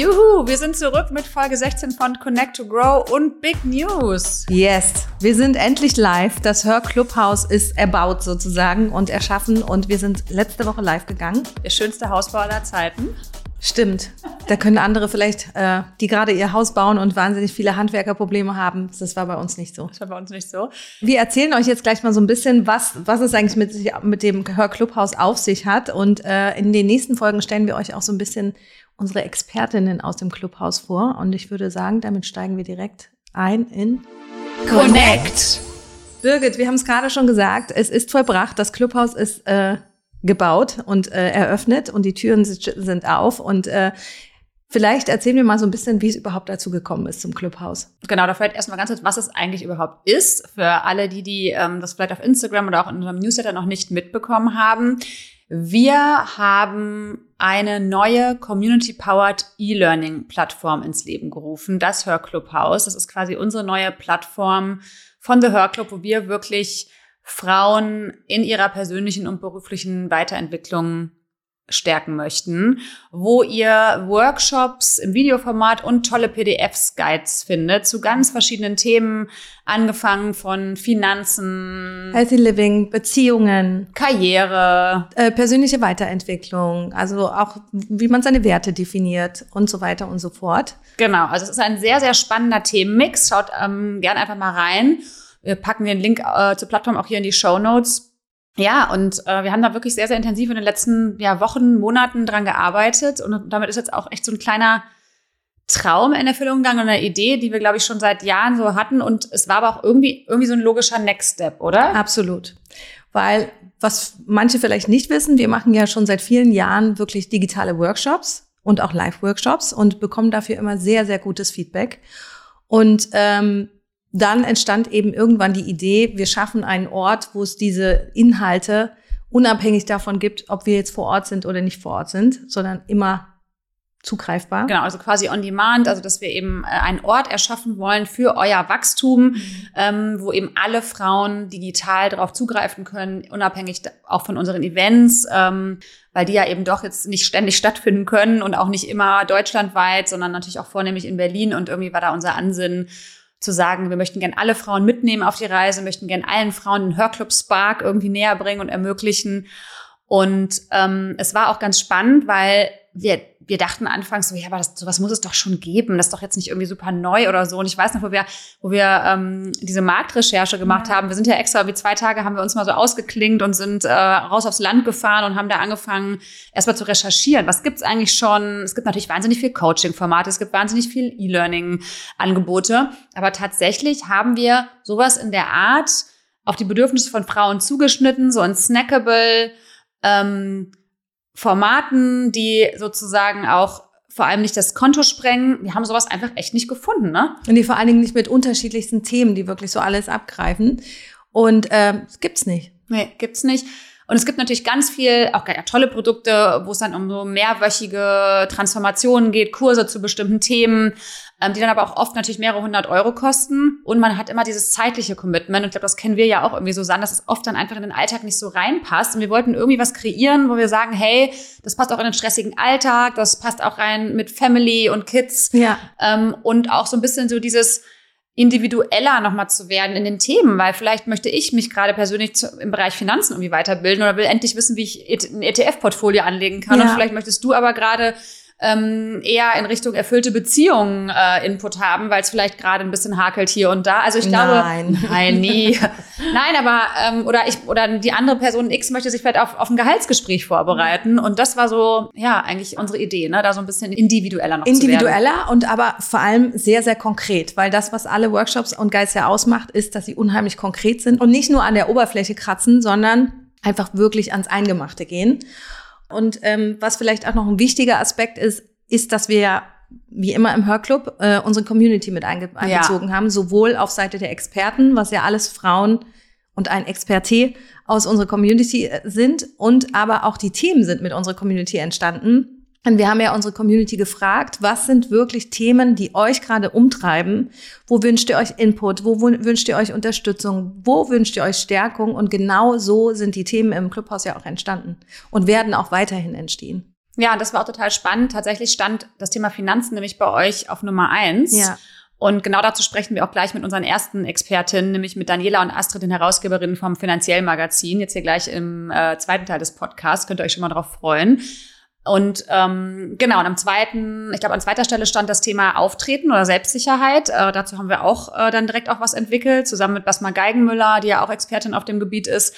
Juhu, wir sind zurück mit Folge 16 von Connect to Grow und Big News. Yes, wir sind endlich live. Das Hör Clubhaus ist erbaut sozusagen und erschaffen und wir sind letzte Woche live gegangen. Der schönste Hausbau aller Zeiten. Stimmt. Da können andere vielleicht, äh, die gerade ihr Haus bauen und wahnsinnig viele Handwerkerprobleme haben. Das war bei uns nicht so. Das war bei uns nicht so. Wir erzählen euch jetzt gleich mal so ein bisschen, was, was es eigentlich mit, mit dem Hörclubhaus auf sich hat. Und äh, in den nächsten Folgen stellen wir euch auch so ein bisschen unsere Expertinnen aus dem Clubhaus vor. Und ich würde sagen, damit steigen wir direkt ein in Connect. Birgit, wir haben es gerade schon gesagt, es ist vollbracht. Das Clubhaus ist äh, gebaut und äh, eröffnet und die Türen sind auf und äh, Vielleicht erzählen wir mal so ein bisschen, wie es überhaupt dazu gekommen ist zum Clubhaus. Genau, da vielleicht erstmal ganz kurz, was es eigentlich überhaupt ist, für alle, die, die ähm, das vielleicht auf Instagram oder auch in unserem Newsletter noch nicht mitbekommen haben. Wir haben eine neue Community-Powered E-Learning-Plattform ins Leben gerufen, das Hörclubhaus. Das ist quasi unsere neue Plattform von The Hörclub, wo wir wirklich Frauen in ihrer persönlichen und beruflichen Weiterentwicklung stärken möchten, wo ihr Workshops im Videoformat und tolle PDFs, Guides findet zu ganz verschiedenen Themen, angefangen von Finanzen, Healthy Living, Beziehungen, Karriere, äh, persönliche Weiterentwicklung, also auch wie man seine Werte definiert und so weiter und so fort. Genau, also es ist ein sehr, sehr spannender Themenmix. Schaut ähm, gerne einfach mal rein. Wir packen den Link äh, zur Plattform auch hier in die Show Notes. Ja, und äh, wir haben da wirklich sehr, sehr intensiv in den letzten ja, Wochen, Monaten dran gearbeitet. Und damit ist jetzt auch echt so ein kleiner Traum in Erfüllung gegangen und eine Idee, die wir, glaube ich, schon seit Jahren so hatten. Und es war aber auch irgendwie, irgendwie so ein logischer Next Step, oder? Absolut. Weil, was manche vielleicht nicht wissen, wir machen ja schon seit vielen Jahren wirklich digitale Workshops und auch Live-Workshops und bekommen dafür immer sehr, sehr gutes Feedback. Und ähm, dann entstand eben irgendwann die Idee, wir schaffen einen Ort, wo es diese Inhalte unabhängig davon gibt, ob wir jetzt vor Ort sind oder nicht vor Ort sind, sondern immer zugreifbar. Genau, also quasi on demand, also dass wir eben äh, einen Ort erschaffen wollen für euer Wachstum, mhm. ähm, wo eben alle Frauen digital darauf zugreifen können, unabhängig auch von unseren Events, ähm, weil die ja eben doch jetzt nicht ständig stattfinden können und auch nicht immer deutschlandweit, sondern natürlich auch vornehmlich in Berlin. Und irgendwie war da unser Ansinnen, zu sagen, wir möchten gern alle Frauen mitnehmen auf die Reise, möchten gern allen Frauen den Hörclub Spark irgendwie näher bringen und ermöglichen. Und ähm, es war auch ganz spannend, weil wir wir dachten anfangs so, ja, aber das, sowas muss es doch schon geben. Das ist doch jetzt nicht irgendwie super neu oder so. Und ich weiß noch, wo wir, wo wir ähm, diese Marktrecherche gemacht ja. haben. Wir sind ja extra wie zwei Tage haben wir uns mal so ausgeklingt und sind äh, raus aufs Land gefahren und haben da angefangen, erstmal zu recherchieren. Was gibt's eigentlich schon? Es gibt natürlich wahnsinnig viel Coaching-Formate, es gibt wahnsinnig viel E-Learning-Angebote. Aber tatsächlich haben wir sowas in der Art auf die Bedürfnisse von Frauen zugeschnitten, so ein snackable, ähm, Formaten, die sozusagen auch vor allem nicht das Konto sprengen. Wir haben sowas einfach echt nicht gefunden, ne? Und die vor allen Dingen nicht mit unterschiedlichsten Themen, die wirklich so alles abgreifen. Und das gibt's nicht. Nee, gibt's nicht. Und es gibt natürlich ganz viel, auch ja, tolle Produkte, wo es dann um so mehrwöchige Transformationen geht, Kurse zu bestimmten Themen, ähm, die dann aber auch oft natürlich mehrere hundert Euro kosten. Und man hat immer dieses zeitliche Commitment. Und ich glaube, das kennen wir ja auch irgendwie so sein, dass es oft dann einfach in den Alltag nicht so reinpasst. Und wir wollten irgendwie was kreieren, wo wir sagen, hey, das passt auch in den stressigen Alltag, das passt auch rein mit Family und Kids. Ja. Ähm, und auch so ein bisschen so dieses, individueller nochmal zu werden in den Themen, weil vielleicht möchte ich mich gerade persönlich zu, im Bereich Finanzen irgendwie weiterbilden oder will endlich wissen, wie ich ein ETF-Portfolio anlegen kann. Ja. Und vielleicht möchtest du aber gerade ähm, eher in Richtung erfüllte Beziehungen äh, Input haben, weil es vielleicht gerade ein bisschen hakelt hier und da. Also ich glaube, nein, nein, nie. nein, aber ähm, oder ich oder die andere Person X möchte sich vielleicht auf, auf ein Gehaltsgespräch vorbereiten und das war so ja eigentlich unsere Idee, ne, da so ein bisschen individueller noch individueller und aber vor allem sehr sehr konkret, weil das was alle Workshops und Guides ja ausmacht, ist, dass sie unheimlich konkret sind und nicht nur an der Oberfläche kratzen, sondern einfach wirklich ans Eingemachte gehen. Und ähm, was vielleicht auch noch ein wichtiger Aspekt ist, ist, dass wir wie immer im Hörclub äh, unsere Community mit einge einbezogen ja. haben, sowohl auf Seite der Experten, was ja alles Frauen und ein Experté aus unserer Community äh, sind, und aber auch die Themen sind mit unserer Community entstanden. Und wir haben ja unsere Community gefragt, was sind wirklich Themen, die euch gerade umtreiben? Wo wünscht ihr euch Input? Wo wünscht ihr euch Unterstützung? Wo wünscht ihr euch Stärkung? Und genau so sind die Themen im Clubhaus ja auch entstanden und werden auch weiterhin entstehen. Ja, das war auch total spannend. Tatsächlich stand das Thema Finanzen nämlich bei euch auf Nummer eins. Ja. Und genau dazu sprechen wir auch gleich mit unseren ersten Expertinnen, nämlich mit Daniela und Astrid, den Herausgeberinnen vom Finanziell Magazin. Jetzt hier gleich im äh, zweiten Teil des Podcasts. Könnt ihr euch schon mal darauf freuen. Und ähm, genau, und am zweiten, ich glaube, an zweiter Stelle stand das Thema Auftreten oder Selbstsicherheit. Äh, dazu haben wir auch äh, dann direkt auch was entwickelt, zusammen mit Basma Geigenmüller, die ja auch Expertin auf dem Gebiet ist.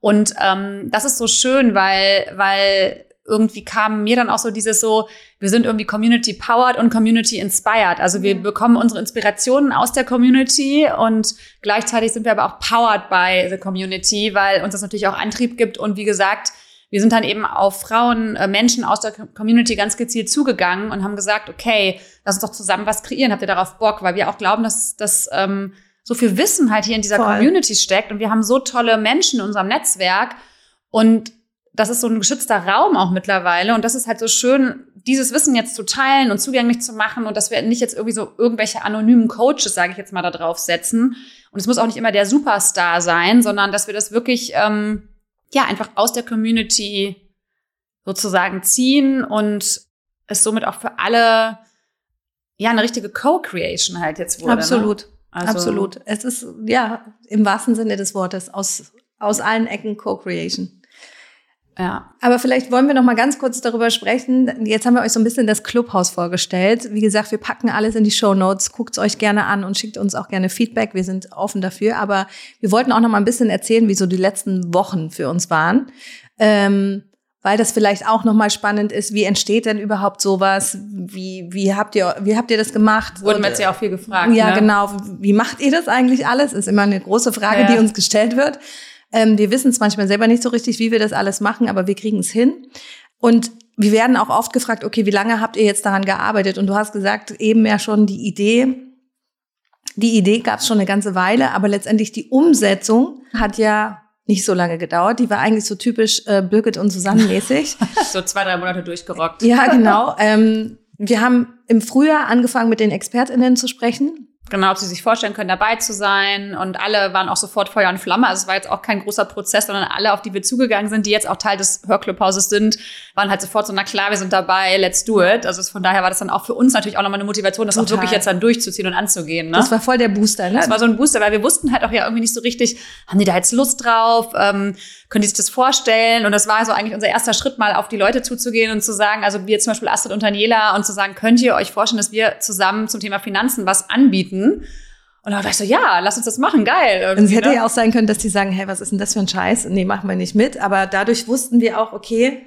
Und ähm, das ist so schön, weil, weil irgendwie kam mir dann auch so dieses so, wir sind irgendwie Community powered und Community inspired. Also wir bekommen unsere Inspirationen aus der Community und gleichzeitig sind wir aber auch powered by the Community, weil uns das natürlich auch Antrieb gibt und wie gesagt, wir sind dann eben auf Frauen, äh, Menschen aus der Community ganz gezielt zugegangen und haben gesagt, okay, lass uns doch zusammen was kreieren. Habt ihr darauf Bock? Weil wir auch glauben, dass, dass ähm, so viel Wissen halt hier in dieser Voll. Community steckt und wir haben so tolle Menschen in unserem Netzwerk und das ist so ein geschützter Raum auch mittlerweile und das ist halt so schön, dieses Wissen jetzt zu teilen und zugänglich zu machen und dass wir nicht jetzt irgendwie so irgendwelche anonymen Coaches, sage ich jetzt mal, da drauf setzen. Und es muss auch nicht immer der Superstar sein, sondern dass wir das wirklich ähm, ja einfach aus der Community sozusagen ziehen und es somit auch für alle ja eine richtige Co-Creation halt jetzt wurde. Absolut. Ne? Also, Absolut. Es ist, ja, im wahrsten Sinne des Wortes, aus, aus allen Ecken Co-Creation. Ja. Aber vielleicht wollen wir noch mal ganz kurz darüber sprechen. Jetzt haben wir euch so ein bisschen das Clubhaus vorgestellt. Wie gesagt, wir packen alles in die Show Notes. Guckt es euch gerne an und schickt uns auch gerne Feedback. Wir sind offen dafür. Aber wir wollten auch noch mal ein bisschen erzählen, wie so die letzten Wochen für uns waren. Ähm, weil das vielleicht auch noch mal spannend ist. Wie entsteht denn überhaupt sowas? Wie, wie habt ihr, wie habt ihr das gemacht? Wurden wir jetzt ja auch viel gefragt. Ja, ne? genau. Wie macht ihr das eigentlich alles? Ist immer eine große Frage, Ja. die uns gestellt wird. Ähm, wir wissen es manchmal selber nicht so richtig, wie wir das alles machen, aber wir kriegen es hin. Und wir werden auch oft gefragt, okay, wie lange habt ihr jetzt daran gearbeitet? Und du hast gesagt, eben ja schon die Idee. Die Idee gab es schon eine ganze Weile, aber letztendlich die Umsetzung hat ja nicht so lange gedauert. Die war eigentlich so typisch äh, Birgit und Susanne mäßig. So zwei, drei Monate durchgerockt. ja, genau. Ähm, wir haben im Frühjahr angefangen, mit den ExpertInnen zu sprechen. Genau, ob sie sich vorstellen können, dabei zu sein. Und alle waren auch sofort Feuer und Flamme. Also es war jetzt auch kein großer Prozess, sondern alle, auf die wir zugegangen sind, die jetzt auch Teil des Hörclubhauses sind, waren halt sofort so, na klar, wir sind dabei, let's do it. Also von daher war das dann auch für uns natürlich auch nochmal eine Motivation, das auch Total. wirklich jetzt dann durchzuziehen und anzugehen. Ne? Das war voll der Booster, ne? Das war so ein Booster, weil wir wussten halt auch ja irgendwie nicht so richtig, haben die da jetzt Lust drauf? Ähm, können die sich das vorstellen? Und das war so eigentlich unser erster Schritt, mal auf die Leute zuzugehen und zu sagen, also wir zum Beispiel Astrid und Daniela und zu sagen, könnt ihr euch vorstellen, dass wir zusammen zum Thema Finanzen was anbieten? Und da dachte ich so, ja, lass uns das machen, geil. Und es hätte ne? ja auch sein können, dass die sagen, hey, was ist denn das für ein Scheiß? Nee, machen wir nicht mit. Aber dadurch wussten wir auch, okay,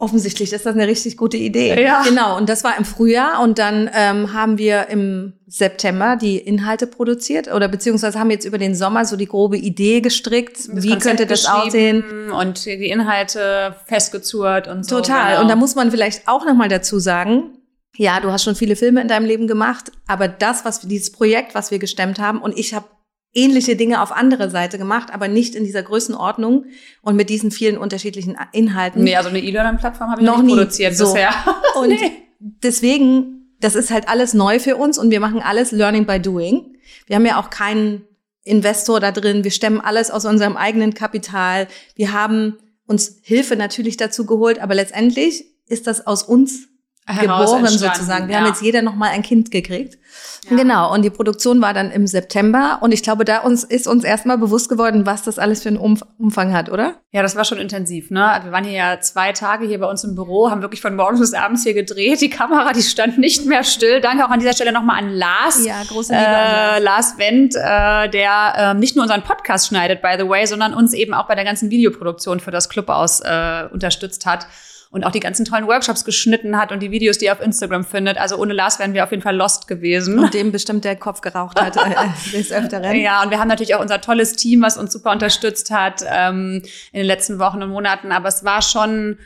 offensichtlich ist das eine richtig gute Idee. Ja. Genau, und das war im Frühjahr und dann ähm, haben wir im September die Inhalte produziert oder beziehungsweise haben jetzt über den Sommer so die grobe Idee gestrickt. das Wie Konzept könnte das aussehen? Und die Inhalte festgezurrt und so. Total. genau. Und da muss man vielleicht auch noch mal dazu sagen, ja, du hast schon viele Filme in deinem Leben gemacht, aber das, was wir, dieses Projekt, was wir gestemmt haben, und ich habe ähnliche Dinge auf andere Seite gemacht, aber nicht in dieser Größenordnung und mit diesen vielen unterschiedlichen Inhalten. Nee, also eine E-Learning-Plattform habe ich Noch noch nicht nie. produziert So. bisher. Und Nee. deswegen, das ist halt alles neu für uns und wir machen alles Learning by Doing. Wir haben ja auch keinen Investor da drin. Wir stemmen alles aus unserem eigenen Kapital. Wir haben uns Hilfe natürlich dazu geholt, aber letztendlich ist das aus uns geboren sozusagen. Wir ja. haben jetzt jeder noch mal ein Kind gekriegt. Ja. Genau. Und die Produktion war dann im September. Und ich glaube, da uns ist uns erstmal bewusst geworden, was das alles für einen Umf Umfang hat, oder? Ja, das war schon intensiv, ne? Wir waren hier ja zwei Tage hier bei uns im Büro, haben wirklich von morgens bis abends hier gedreht. Die Kamera, die stand nicht mehr still. Danke auch an dieser Stelle nochmal an Lars. Ja, große Liebe Äh, Lars Wendt, äh, der ähm, nicht nur unseren Podcast schneidet, by the way, sondern uns eben auch bei der ganzen Videoproduktion für das Clubhaus äh, unterstützt hat und auch die ganzen tollen Workshops geschnitten hat und die Videos, die ihr auf Instagram findet. Also ohne Lars wären wir auf jeden Fall lost gewesen. Und dem bestimmt der Kopf geraucht hat äh, des Öfteren. Ja, und wir haben natürlich auch unser tolles Team, was uns super unterstützt hat ähm, in den letzten Wochen und Monaten. Aber es war schon,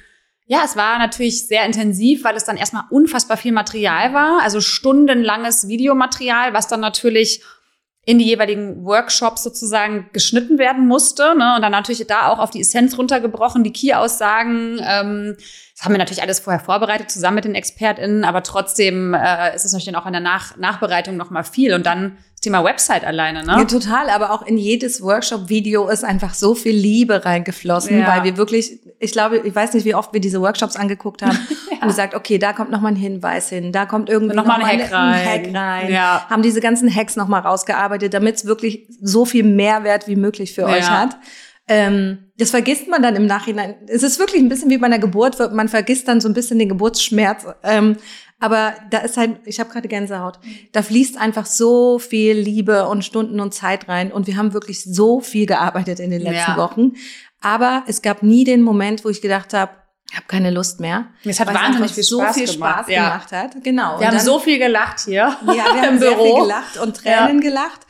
ja, es war natürlich sehr intensiv, weil es dann erstmal unfassbar viel Material war. Also stundenlanges Videomaterial, was dann natürlich in die jeweiligen Workshops sozusagen geschnitten werden musste. Ne? Und dann natürlich da auch auf die Essenz runtergebrochen, die Key-Aussagen. Ähm, das haben wir natürlich alles vorher vorbereitet, zusammen mit den ExpertInnen, aber trotzdem äh, ist es natürlich dann auch in der Nach Nachbereitung nochmal viel. Und dann Thema Website alleine, ne? Ja, total, aber auch in jedes Workshop-Video ist einfach so viel Liebe reingeflossen, Ja. weil wir wirklich, ich glaube, ich weiß nicht, wie oft wir diese Workshops angeguckt haben und gesagt, okay, da kommt nochmal ein Hinweis hin, da kommt irgendwie Noch mal ein noch Hack ein rein. Hack rein. Ja. Haben diese ganzen Hacks nochmal rausgearbeitet, damit es wirklich so viel Mehrwert wie möglich für Ja. euch hat. Ähm, das vergisst man dann im Nachhinein. Es ist wirklich ein bisschen wie bei einer Geburt, man vergisst dann so ein bisschen den Geburtsschmerz. Ähm, aber da ist halt, ich habe gerade Gänsehaut, da fließt einfach so viel Liebe und Stunden und Zeit rein. Und wir haben wirklich so viel gearbeitet in den letzten Ja. Wochen. Aber es gab nie den Moment, wo ich gedacht habe, ich habe keine Lust mehr. Es hat wahnsinnig viel so Spaß viel gemacht, Spaß ja. gemacht hat. Genau. Wir Und haben dann- so viel gelacht hier ja, wir haben sehr Büro. viel gelacht und Tränen gelacht.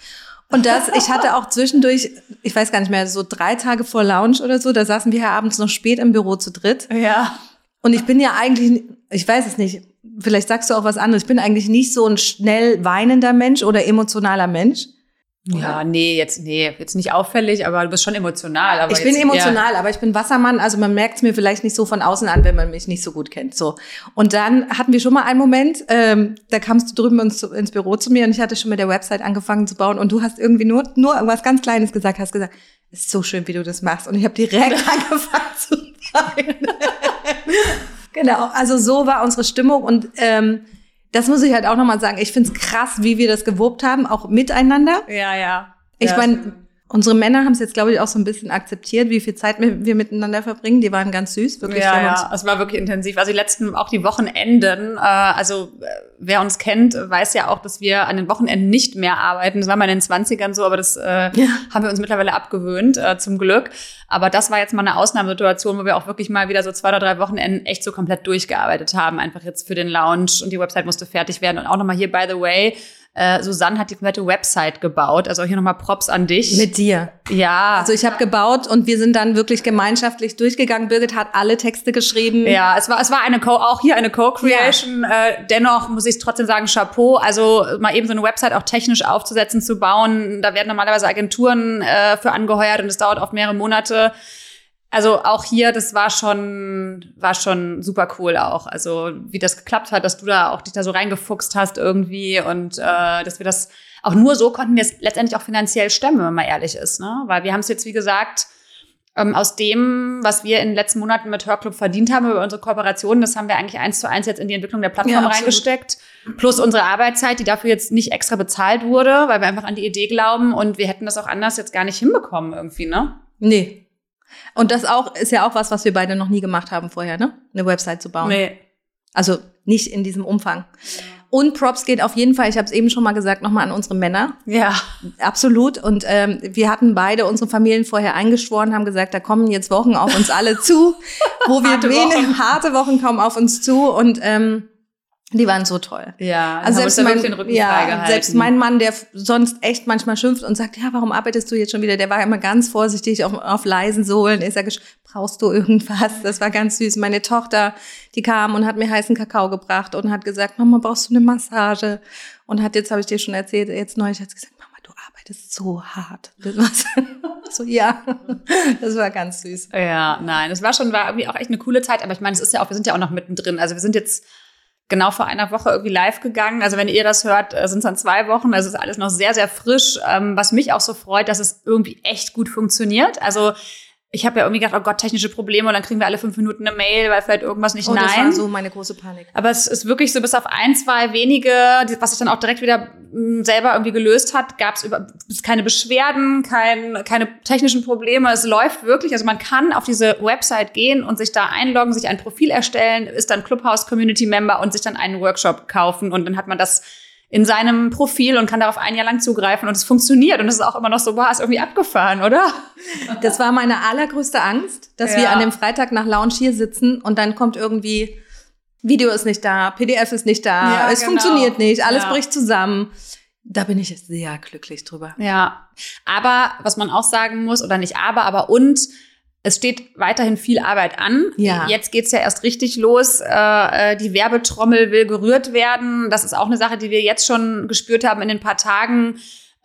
Und das, ich hatte auch zwischendurch, ich weiß gar nicht mehr, so drei Tage vor Lounge oder so, da saßen wir ja abends noch spät im Büro zu dritt. Ja. Und ich bin ja eigentlich, ich weiß es nicht, vielleicht sagst du auch was anderes, ich bin eigentlich nicht so ein schnell weinender Mensch oder emotionaler Mensch. Ja, nee, jetzt, nee, jetzt nicht auffällig, aber du bist schon emotional. Aber ich bin jetzt, emotional, aber ich bin Wassermann, also man merkt es mir vielleicht nicht so von außen an, wenn man mich nicht so gut kennt. So. Und dann hatten wir schon mal einen Moment, ähm, da kamst du drüben ins, ins Büro zu mir und ich hatte schon mit der Website angefangen zu bauen und du hast irgendwie nur, nur was ganz Kleines gesagt, hast gesagt, es ist so schön, wie du das machst. Und ich habe direkt angefangen zu weinen. genau, also so war unsere Stimmung und ähm, das muss ich halt auch nochmal sagen. Ich finde es krass, wie wir das gewuppt haben, auch miteinander. Ja, ja. Ich ja, meine, unsere Männer haben es jetzt, glaube ich, auch so ein bisschen akzeptiert, wie viel Zeit wir, wir miteinander verbringen. Die waren ganz süß, wirklich. Ja, ja, es war wirklich intensiv. Also die letzten, auch die Wochenenden, äh, also äh, wer uns kennt, weiß ja auch, dass wir an den Wochenenden nicht mehr arbeiten. Das war mal in den 20ern so, aber das äh, Ja. haben wir uns mittlerweile abgewöhnt, äh, zum Glück. Aber das war jetzt mal eine Ausnahmesituation, wo wir auch wirklich mal wieder so zwei oder drei Wochenenden echt so komplett durchgearbeitet haben, einfach jetzt für den Lounge und die Website musste fertig werden. Und auch nochmal hier, by the way, äh, Susanne hat die komplette Website gebaut. Also hier nochmal Props an dich. Mit dir. ja. Also ich habe gebaut und wir sind dann wirklich gemeinschaftlich durchgegangen. Birgit hat alle Texte geschrieben. Ja, es war, es war eine Co, auch hier eine Co-Creation. Äh, dennoch muss ich trotzdem sagen, Chapeau. Also mal eben so eine Website auch technisch aufzusetzen, zu bauen. Da werden normalerweise Agenturen äh, für angeheuert und es dauert oft mehrere Monate. Also auch hier, das war schon, war schon super cool auch. Also wie das geklappt hat, dass du da auch dich da so reingefuchst hast irgendwie und äh, dass wir das auch nur so konnten wir es letztendlich auch finanziell stemmen, wenn man ehrlich ist, ne? Weil wir haben es jetzt wie gesagt ähm, aus dem, was wir in den letzten Monaten mit Hörclub verdient haben über unsere Kooperation, das haben wir eigentlich eins zu eins jetzt in die Entwicklung der Plattform Ja, reingesteckt. Plus unsere Arbeitszeit, die dafür jetzt nicht extra bezahlt wurde, weil wir einfach an die Idee glauben und wir hätten das auch anders jetzt gar nicht hinbekommen irgendwie, ne? Nee. Und das auch ist ja auch was, was wir beide noch nie gemacht haben vorher, ne? Eine Website zu bauen. Nee. Also nicht in diesem Umfang. Und Props geht auf jeden Fall, ich habe es eben schon mal gesagt, nochmal an unsere Männer. Ja. Absolut. Und ähm, wir hatten beide unsere Familien vorher eingeschworen, haben gesagt, da kommen jetzt Wochen auf uns alle zu, wo wir Harte wenig, Wochen. harte Wochen kommen auf uns zu. Und ähm, die waren so toll. Ja, Also selbst mein, wirklich den Rücken ja, selbst mein Mann, der sonst echt manchmal schimpft und sagt, ja, warum arbeitest du jetzt schon wieder? Der war immer ganz vorsichtig auf, auf leisen Sohlen. Ich sage, brauchst du irgendwas? Das war ganz süß. Meine Tochter, die kam und hat mir heißen Kakao gebracht und hat gesagt, Mama, brauchst du eine Massage? Und hat jetzt, habe ich dir schon erzählt, jetzt neulich hat sie gesagt, Mama, du arbeitest so hart. Das war so, so, ja, das war ganz süß. Ja, nein, es war schon, war irgendwie auch echt eine coole Zeit, aber ich meine, es ist ja auch, wir sind ja auch noch mittendrin. Also wir sind jetzt genau vor einer Woche irgendwie live gegangen. Also wenn ihr das hört, sind es dann zwei Wochen. Also ist alles noch sehr, sehr frisch. Ähm, was mich auch so freut, dass es irgendwie echt gut funktioniert. Also ich habe ja irgendwie gedacht, oh Gott, technische Probleme und dann kriegen wir alle fünf Minuten eine Mail, weil vielleicht irgendwas nicht Oh, das nein. war so meine große Panik. Aber es ist wirklich so bis auf ein, zwei wenige, was sich dann auch direkt wieder mh, selber irgendwie gelöst hat, gab es keine Beschwerden, kein, keine technischen Probleme. Es läuft wirklich. Also man kann auf diese Website gehen und sich da einloggen, sich ein Profil erstellen, ist dann Clubhouse Community Member und sich dann einen Workshop kaufen und dann hat man das in seinem Profil und kann darauf ein Jahr lang zugreifen und es funktioniert und es ist auch immer noch so, wow, ist irgendwie abgefahren, oder? Das war meine allergrößte Angst, dass wir Ja. an dem Freitag nach Lounge hier sitzen und dann kommt irgendwie, Video ist nicht da, PDF ist nicht da, Ja, es genau. funktioniert nicht, alles Ja. bricht zusammen. Da bin ich sehr glücklich drüber. Ja, aber was man auch sagen muss, oder nicht aber, aber und, es steht weiterhin viel Arbeit an. Ja. Jetzt geht's ja erst richtig los. Äh, äh, die Werbetrommel will gerührt werden. Das ist auch eine Sache, die wir jetzt schon gespürt haben in den paar Tagen.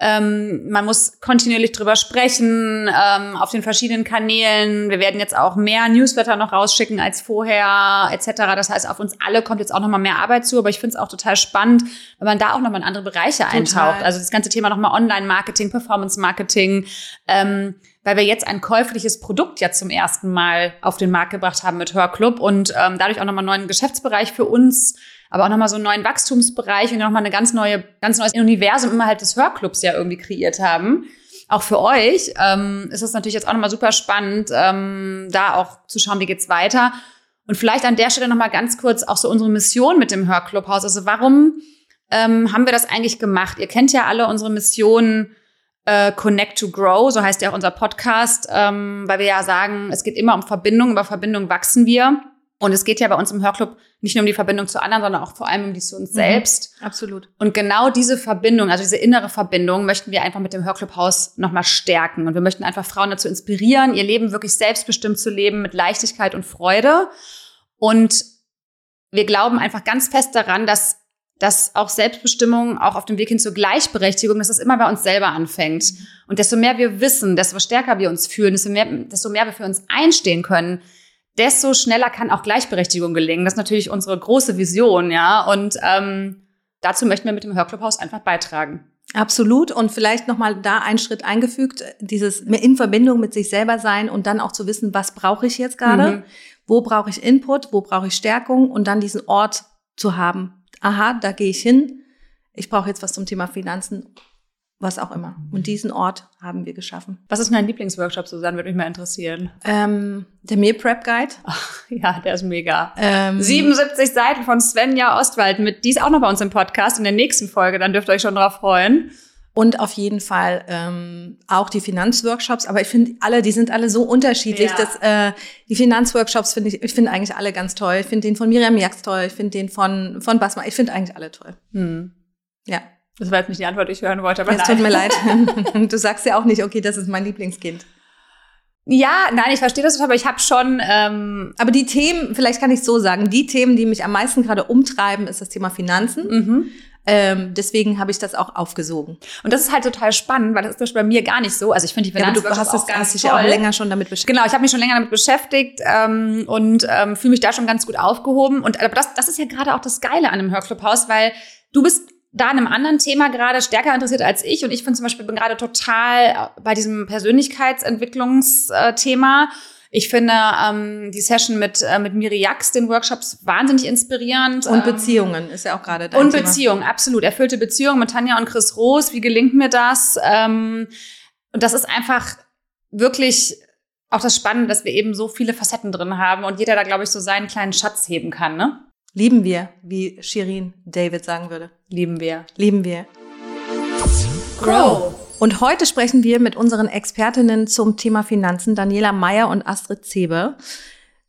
Ähm, man muss kontinuierlich drüber sprechen, ähm, auf den verschiedenen Kanälen. Wir werden jetzt auch mehr Newsletter noch rausschicken als vorher, etc. Das heißt, auf uns alle kommt jetzt auch nochmal mehr Arbeit zu. Aber ich finde es auch total spannend, wenn man da auch nochmal in andere Bereiche total. eintaucht. Also das ganze Thema nochmal Online-Marketing, Performance-Marketing. Ähm, weil wir jetzt ein käufliches Produkt ja zum ersten Mal auf den Markt gebracht haben mit Hörclub und ähm, dadurch auch nochmal einen neuen Geschäftsbereich für uns aber auch nochmal so einen neuen Wachstumsbereich und nochmal eine ganz neue, ganz neues Universum immer halt des Hörclubs ja irgendwie kreiert haben. Auch für euch ähm, ist es natürlich jetzt auch nochmal super spannend, ähm, da auch zu schauen, wie geht's weiter. Und vielleicht an der Stelle nochmal ganz kurz auch so unsere Mission mit dem Hörclubhaus. Also warum ähm, haben wir das eigentlich gemacht? Ihr kennt ja alle unsere Mission äh, Connect to Grow, so heißt ja auch unser Podcast, ähm, weil wir ja sagen, es geht immer um Verbindung, über Verbindung wachsen wir. Und es geht ja bei uns im Hörclub nicht nur um die Verbindung zu anderen, sondern auch vor allem um die zu uns mhm, selbst. Absolut. Und genau diese Verbindung, also diese innere Verbindung, möchten wir einfach mit dem Hörclubhaus nochmal stärken. Und wir möchten einfach Frauen dazu inspirieren, ihr Leben wirklich selbstbestimmt zu leben, mit Leichtigkeit und Freude. Und wir glauben einfach ganz fest daran, dass dass auch Selbstbestimmung auch auf dem Weg hin zur Gleichberechtigung, dass das immer bei uns selber anfängt. Und desto mehr wir wissen, desto stärker wir uns fühlen, desto mehr, desto mehr wir für uns einstehen können, desto schneller kann auch Gleichberechtigung gelingen. Das ist natürlich unsere große Vision, ja. Und ähm, dazu möchten wir mit dem Hörclubhaus einfach beitragen. Absolut. Und vielleicht nochmal da einen Schritt eingefügt, dieses in Verbindung mit sich selber sein und dann auch zu wissen, was brauche ich jetzt gerade? Mhm. Wo brauche ich Input? Wo brauche ich Stärkung? Und dann diesen Ort zu haben. Aha, da gehe ich hin. Ich brauche jetzt was zum Thema Finanzen was auch immer. Und diesen Ort haben wir geschaffen. Was ist dein Lieblingsworkshop, Susanne? Würde mich mal interessieren. Ähm, der Meal Prep Guide. Ach, ja, der ist mega. Ähm, 77 Seiten von Svenja Ostwald mit, die ist auch noch bei uns im Podcast in der nächsten Folge, dann dürft ihr euch schon drauf freuen. Und auf jeden Fall ähm, auch die Finanzworkshops. Aber ich finde alle, die sind alle so unterschiedlich. Ja. Dass, äh, die Finanzworkshops finde ich, ich finde eigentlich alle ganz toll. Ich finde den von Miriam Jax toll. Ich finde den von, von Basma. Ich finde eigentlich alle toll. Hm. Ja. Das war jetzt nicht die Antwort, die ich hören wollte. Aber es tut mir leid. Du sagst ja auch nicht, okay, das ist mein Lieblingskind. Ja, nein, ich verstehe das, aber ich habe schon. Ähm aber die Themen, vielleicht kann ich so sagen, die Themen, die mich am meisten gerade umtreiben, ist das Thema Finanzen. Mhm. Ähm, deswegen habe ich das auch aufgesogen. Und das ist halt total spannend, weil das ist bei mir gar nicht so. Also ich finde die Finanzen ja, du hast, dich ja auch länger schon damit beschäftigt. Genau, ich habe mich schon länger damit beschäftigt ähm, und ähm, fühle mich da schon ganz gut aufgehoben. Und aber das, das ist ja gerade auch das Geile an einem Hörclubhaus, weil du bist da an einem anderen Thema gerade stärker interessiert als ich. Und ich bin zum Beispiel bin gerade total bei diesem Persönlichkeitsentwicklungsthema. Ich finde ähm, die Session mit, äh, mit Miri Jax, den Workshops, wahnsinnig inspirierend. Und ähm, Beziehungen ist ja auch gerade dein Und Thema. Beziehungen, absolut. Erfüllte Beziehungen mit Tanja und Chris Roos. Wie gelingt mir das? Ähm, und das ist einfach wirklich auch das Spannende, dass wir eben so viele Facetten drin haben und jeder da, glaube ich, so seinen kleinen Schatz heben kann, ne? Lieben wir, wie Shirin David sagen würde. Lieben wir. Lieben wir. Grow. Und heute sprechen wir mit unseren Expertinnen zum Thema Finanzen, Daniela Meyer und Astrid Zebe.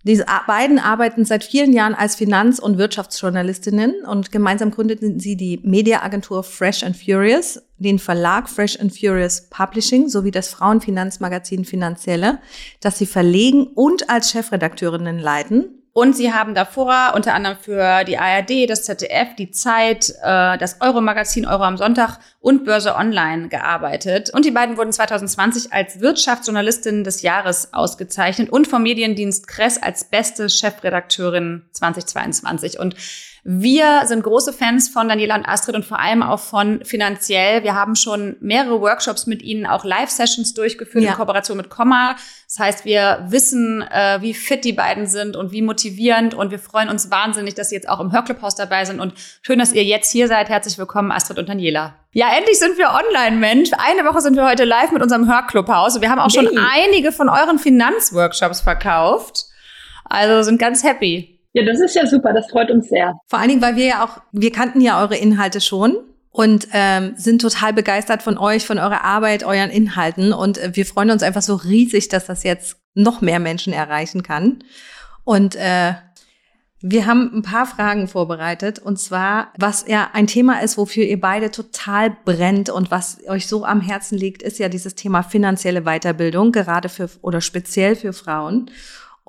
Diese beiden arbeiten seit vielen Jahren als Finanz- und Wirtschaftsjournalistinnen und gemeinsam gründeten sie die Mediaagentur Fresh and Furious, den Verlag Fresh and Furious Publishing sowie das Frauenfinanzmagazin Finanzielle, das sie verlegen und als Chefredakteurinnen leiten. Und sie haben davor unter anderem für die ARD, das ZDF, die Zeit, äh, das Euro-Magazin Euro am Sonntag und Börse Online gearbeitet. Und die beiden wurden 2020 als Wirtschaftsjournalistin des Jahres ausgezeichnet und vom Mediendienst Kress als beste Chefredakteurin 2022. Und wir sind große Fans von Daniela und Astrid und vor allem auch von Finanziell. Wir haben schon mehrere Workshops mit ihnen, auch Live-Sessions durchgeführt ja. in Kooperation mit Komma. Das heißt, wir wissen, äh, wie fit die beiden sind und wie motivierend und wir freuen uns wahnsinnig, dass sie jetzt auch im Hörclubhaus dabei sind und schön, dass ihr jetzt hier seid. Herzlich willkommen, Astrid und Daniela. Ja, endlich sind wir online, Mensch. Eine Woche sind wir heute live mit unserem Hörclubhaus. Wir haben auch schon einige von euren Finanzworkshops verkauft. Also sind ganz happy. Ja, das ist ja super, das freut uns sehr. Vor allen Dingen, weil wir ja auch, wir kannten ja eure Inhalte schon und ähm, sind total begeistert von euch, von eurer Arbeit, euren Inhalten. Und äh, wir freuen uns einfach so riesig, dass das jetzt noch mehr Menschen erreichen kann. Und äh, wir haben ein paar Fragen vorbereitet und zwar, was ja ein Thema ist, wofür ihr beide total brennt und was euch so am Herzen liegt, ist ja dieses Thema finanzielle Weiterbildung, gerade für oder speziell für Frauen.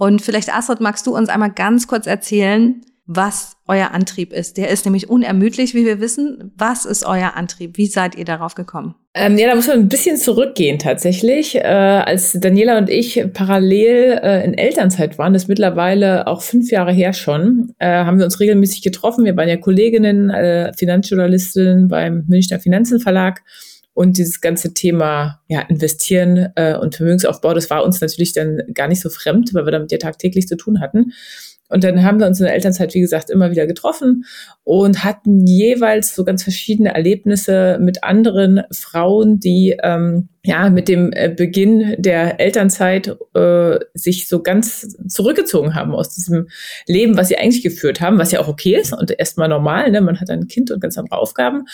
Und vielleicht, Astrid, magst du uns einmal ganz kurz erzählen, was euer Antrieb ist. Der ist nämlich unermüdlich, wie wir wissen. Was ist euer Antrieb? Wie seid ihr darauf gekommen? Ähm, ja, da muss man ein bisschen zurückgehen tatsächlich. Äh, als Daniela und ich parallel äh, in Elternzeit waren, das ist mittlerweile auch fünf Jahre her schon, äh, haben wir uns regelmäßig getroffen. Wir waren ja Kolleginnen, äh, Finanzjournalistinnen beim Münchner Finanzenverlag. Und dieses ganze Thema ja, Investieren äh, und Vermögensaufbau, das war uns natürlich dann gar nicht so fremd, weil wir damit ja tagtäglich zu tun hatten. Und dann haben wir uns in der Elternzeit, wie gesagt, immer wieder getroffen und hatten jeweils so ganz verschiedene Erlebnisse mit anderen Frauen, die ähm, ja mit dem äh, Beginn der Elternzeit äh, sich so ganz zurückgezogen haben aus diesem Leben, was sie eigentlich geführt haben, was ja auch okay ist und erstmal normal, ne? man hat ein Kind und ganz andere Aufgaben.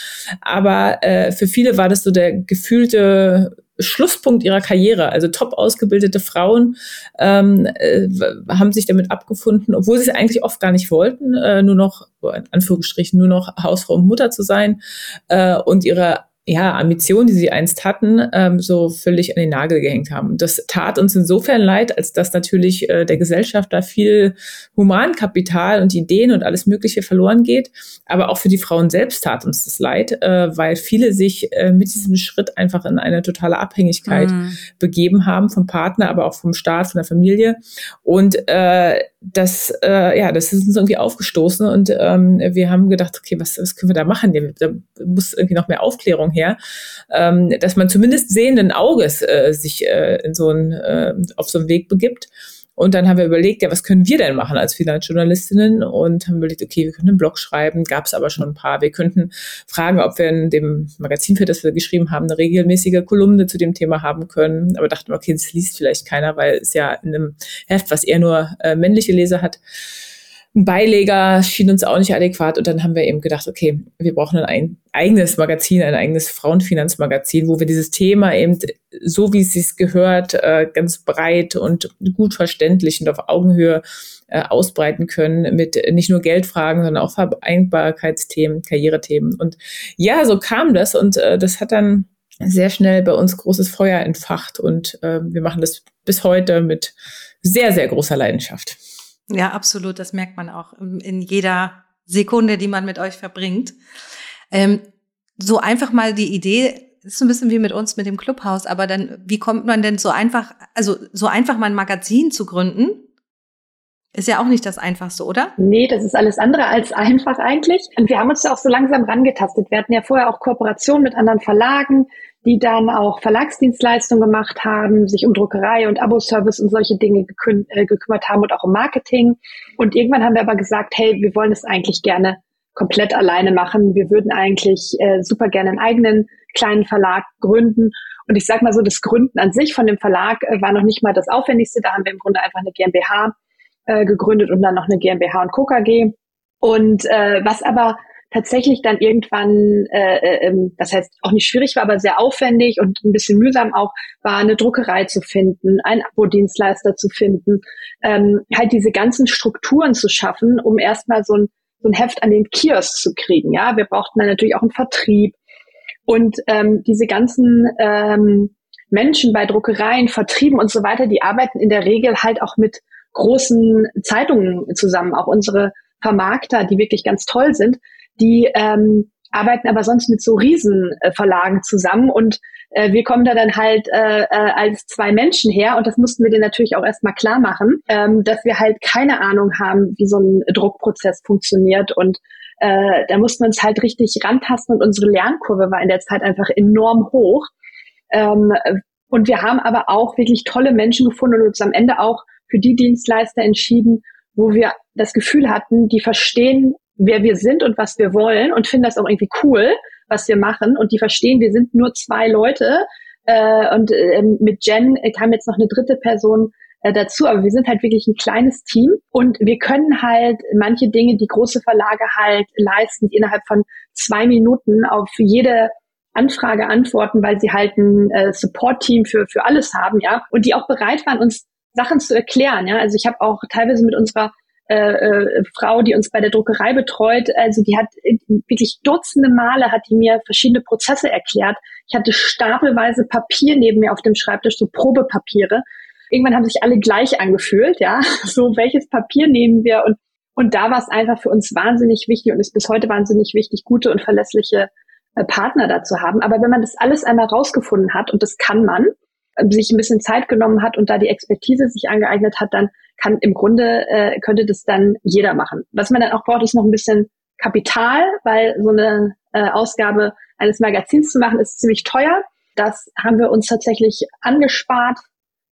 Aber äh, für viele war das so der gefühlte Schlusspunkt ihrer Karriere. Also top ausgebildete Frauen ähm, äh, haben sich damit abgefunden, obwohl sie es eigentlich oft gar nicht wollten, äh, nur noch, in Anführungsstrichen, nur noch Hausfrau und Mutter zu sein äh, und ihre ja, Ambitionen, die sie einst hatten, ähm, so völlig an den Nagel gehängt haben. das tat uns insofern leid, als dass natürlich äh, der Gesellschaft da viel Humankapital und Ideen und alles Mögliche verloren geht. Aber auch für die Frauen selbst tat uns das leid, äh, weil viele sich äh, mit diesem Schritt einfach in eine totale Abhängigkeit mhm. begeben haben vom Partner, aber auch vom Staat, von der Familie. Und äh, das, äh, ja, das ist uns irgendwie aufgestoßen und ähm, wir haben gedacht, okay, was, was können wir da machen? Da muss irgendwie noch mehr Aufklärung her, ähm, dass man zumindest sehenden Auges äh, sich äh, in so ein, äh, auf so einen Weg begibt. Und dann haben wir überlegt, ja, was können wir denn machen als Finanzjournalistinnen? Und haben überlegt, okay, wir können einen Blog schreiben, gab es aber schon ein paar. Wir könnten fragen, ob wir in dem Magazin, für das wir geschrieben haben, eine regelmäßige Kolumne zu dem Thema haben können. Aber dachten, okay, das liest vielleicht keiner, weil es ja in einem Heft, was eher nur äh, männliche Leser hat, ein Beileger schien uns auch nicht adäquat. Und dann haben wir eben gedacht, okay, wir brauchen ein eigenes Magazin, ein eigenes Frauenfinanzmagazin, wo wir dieses Thema eben so, wie es sich gehört, äh, ganz breit und gut verständlich und auf Augenhöhe äh, ausbreiten können mit nicht nur Geldfragen, sondern auch Vereinbarkeitsthemen, Karrierethemen. Und ja, so kam das und äh, das hat dann sehr schnell bei uns großes Feuer entfacht und wir machen das bis heute mit sehr, sehr großer Leidenschaft. Ja, absolut. Das merkt man auch in jeder Sekunde, die man mit euch verbringt. Ähm, so einfach mal die Idee, ist so ein bisschen wie mit uns mit dem Clubhaus, aber dann, wie kommt man denn so einfach, also so einfach mal ein Magazin zu gründen? Ist ja auch nicht das Einfachste, oder? Nee, das ist alles andere als einfach eigentlich. Und wir haben uns ja auch so langsam rangetastet. Wir hatten ja vorher auch Kooperationen mit anderen Verlagen die dann auch Verlagsdienstleistungen gemacht haben, sich um Druckerei und Abo-Service und solche Dinge gekü äh, gekümmert haben und auch um Marketing. Und irgendwann haben wir aber gesagt, hey, wir wollen es eigentlich gerne komplett alleine machen. Wir würden eigentlich äh, super gerne einen eigenen kleinen Verlag gründen. Und ich sage mal so, das Gründen an sich von dem Verlag äh, war noch nicht mal das Aufwendigste. Da haben wir im Grunde einfach eine GmbH äh, gegründet und dann noch eine GmbH und Co. KG. Und äh, was aber tatsächlich dann irgendwann, äh, äh, ähm, das heißt auch nicht schwierig war, aber sehr aufwendig und ein bisschen mühsam auch, war eine Druckerei zu finden, einen Abo-Dienstleister zu finden, ähm, halt diese ganzen Strukturen zu schaffen, um erstmal so ein, so ein Heft an den Kiosk zu kriegen. Ja, wir brauchten dann natürlich auch einen Vertrieb und ähm, diese ganzen ähm, Menschen bei Druckereien, Vertrieben und so weiter, die arbeiten in der Regel halt auch mit großen Zeitungen zusammen. Auch unsere Vermarkter, die wirklich ganz toll sind, die ähm, arbeiten aber sonst mit so Riesenverlagen zusammen und äh, wir kommen da dann halt äh, äh, als zwei Menschen her und das mussten wir denen natürlich auch erstmal klar machen, ähm, dass wir halt keine Ahnung haben, wie so ein Druckprozess funktioniert und äh, da mussten wir uns halt richtig rantasten und unsere Lernkurve war in der Zeit einfach enorm hoch. Ähm, und wir haben aber auch wirklich tolle Menschen gefunden und uns am Ende auch für die Dienstleister entschieden, wo wir das Gefühl hatten, die verstehen wer wir sind und was wir wollen und finden das auch irgendwie cool, was wir machen. Und die verstehen, wir sind nur zwei Leute. Äh, und äh, mit Jen kam jetzt noch eine dritte Person äh, dazu, aber wir sind halt wirklich ein kleines Team und wir können halt manche Dinge, die große Verlage halt leisten, die innerhalb von zwei Minuten auf jede Anfrage antworten, weil sie halt ein äh, Support-Team für, für alles haben, ja, und die auch bereit waren, uns Sachen zu erklären, ja. Also ich habe auch teilweise mit unserer äh, äh, Frau, die uns bei der Druckerei betreut, also die hat wirklich Dutzende Male hat die mir verschiedene Prozesse erklärt. Ich hatte stapelweise Papier neben mir auf dem Schreibtisch, so Probepapiere. Irgendwann haben sich alle gleich angefühlt, ja. So, welches Papier nehmen wir? Und Und da war es einfach für uns wahnsinnig wichtig und ist bis heute wahnsinnig wichtig, gute und verlässliche äh, Partner dazu haben. Aber wenn man das alles einmal rausgefunden hat, und das kann man, äh, sich ein bisschen Zeit genommen hat und da die Expertise sich angeeignet hat, dann kann im Grunde, äh, könnte das dann jeder machen. Was man dann auch braucht, ist noch ein bisschen Kapital, weil so eine äh, Ausgabe eines Magazins zu machen, ist ziemlich teuer. Das haben wir uns tatsächlich angespart,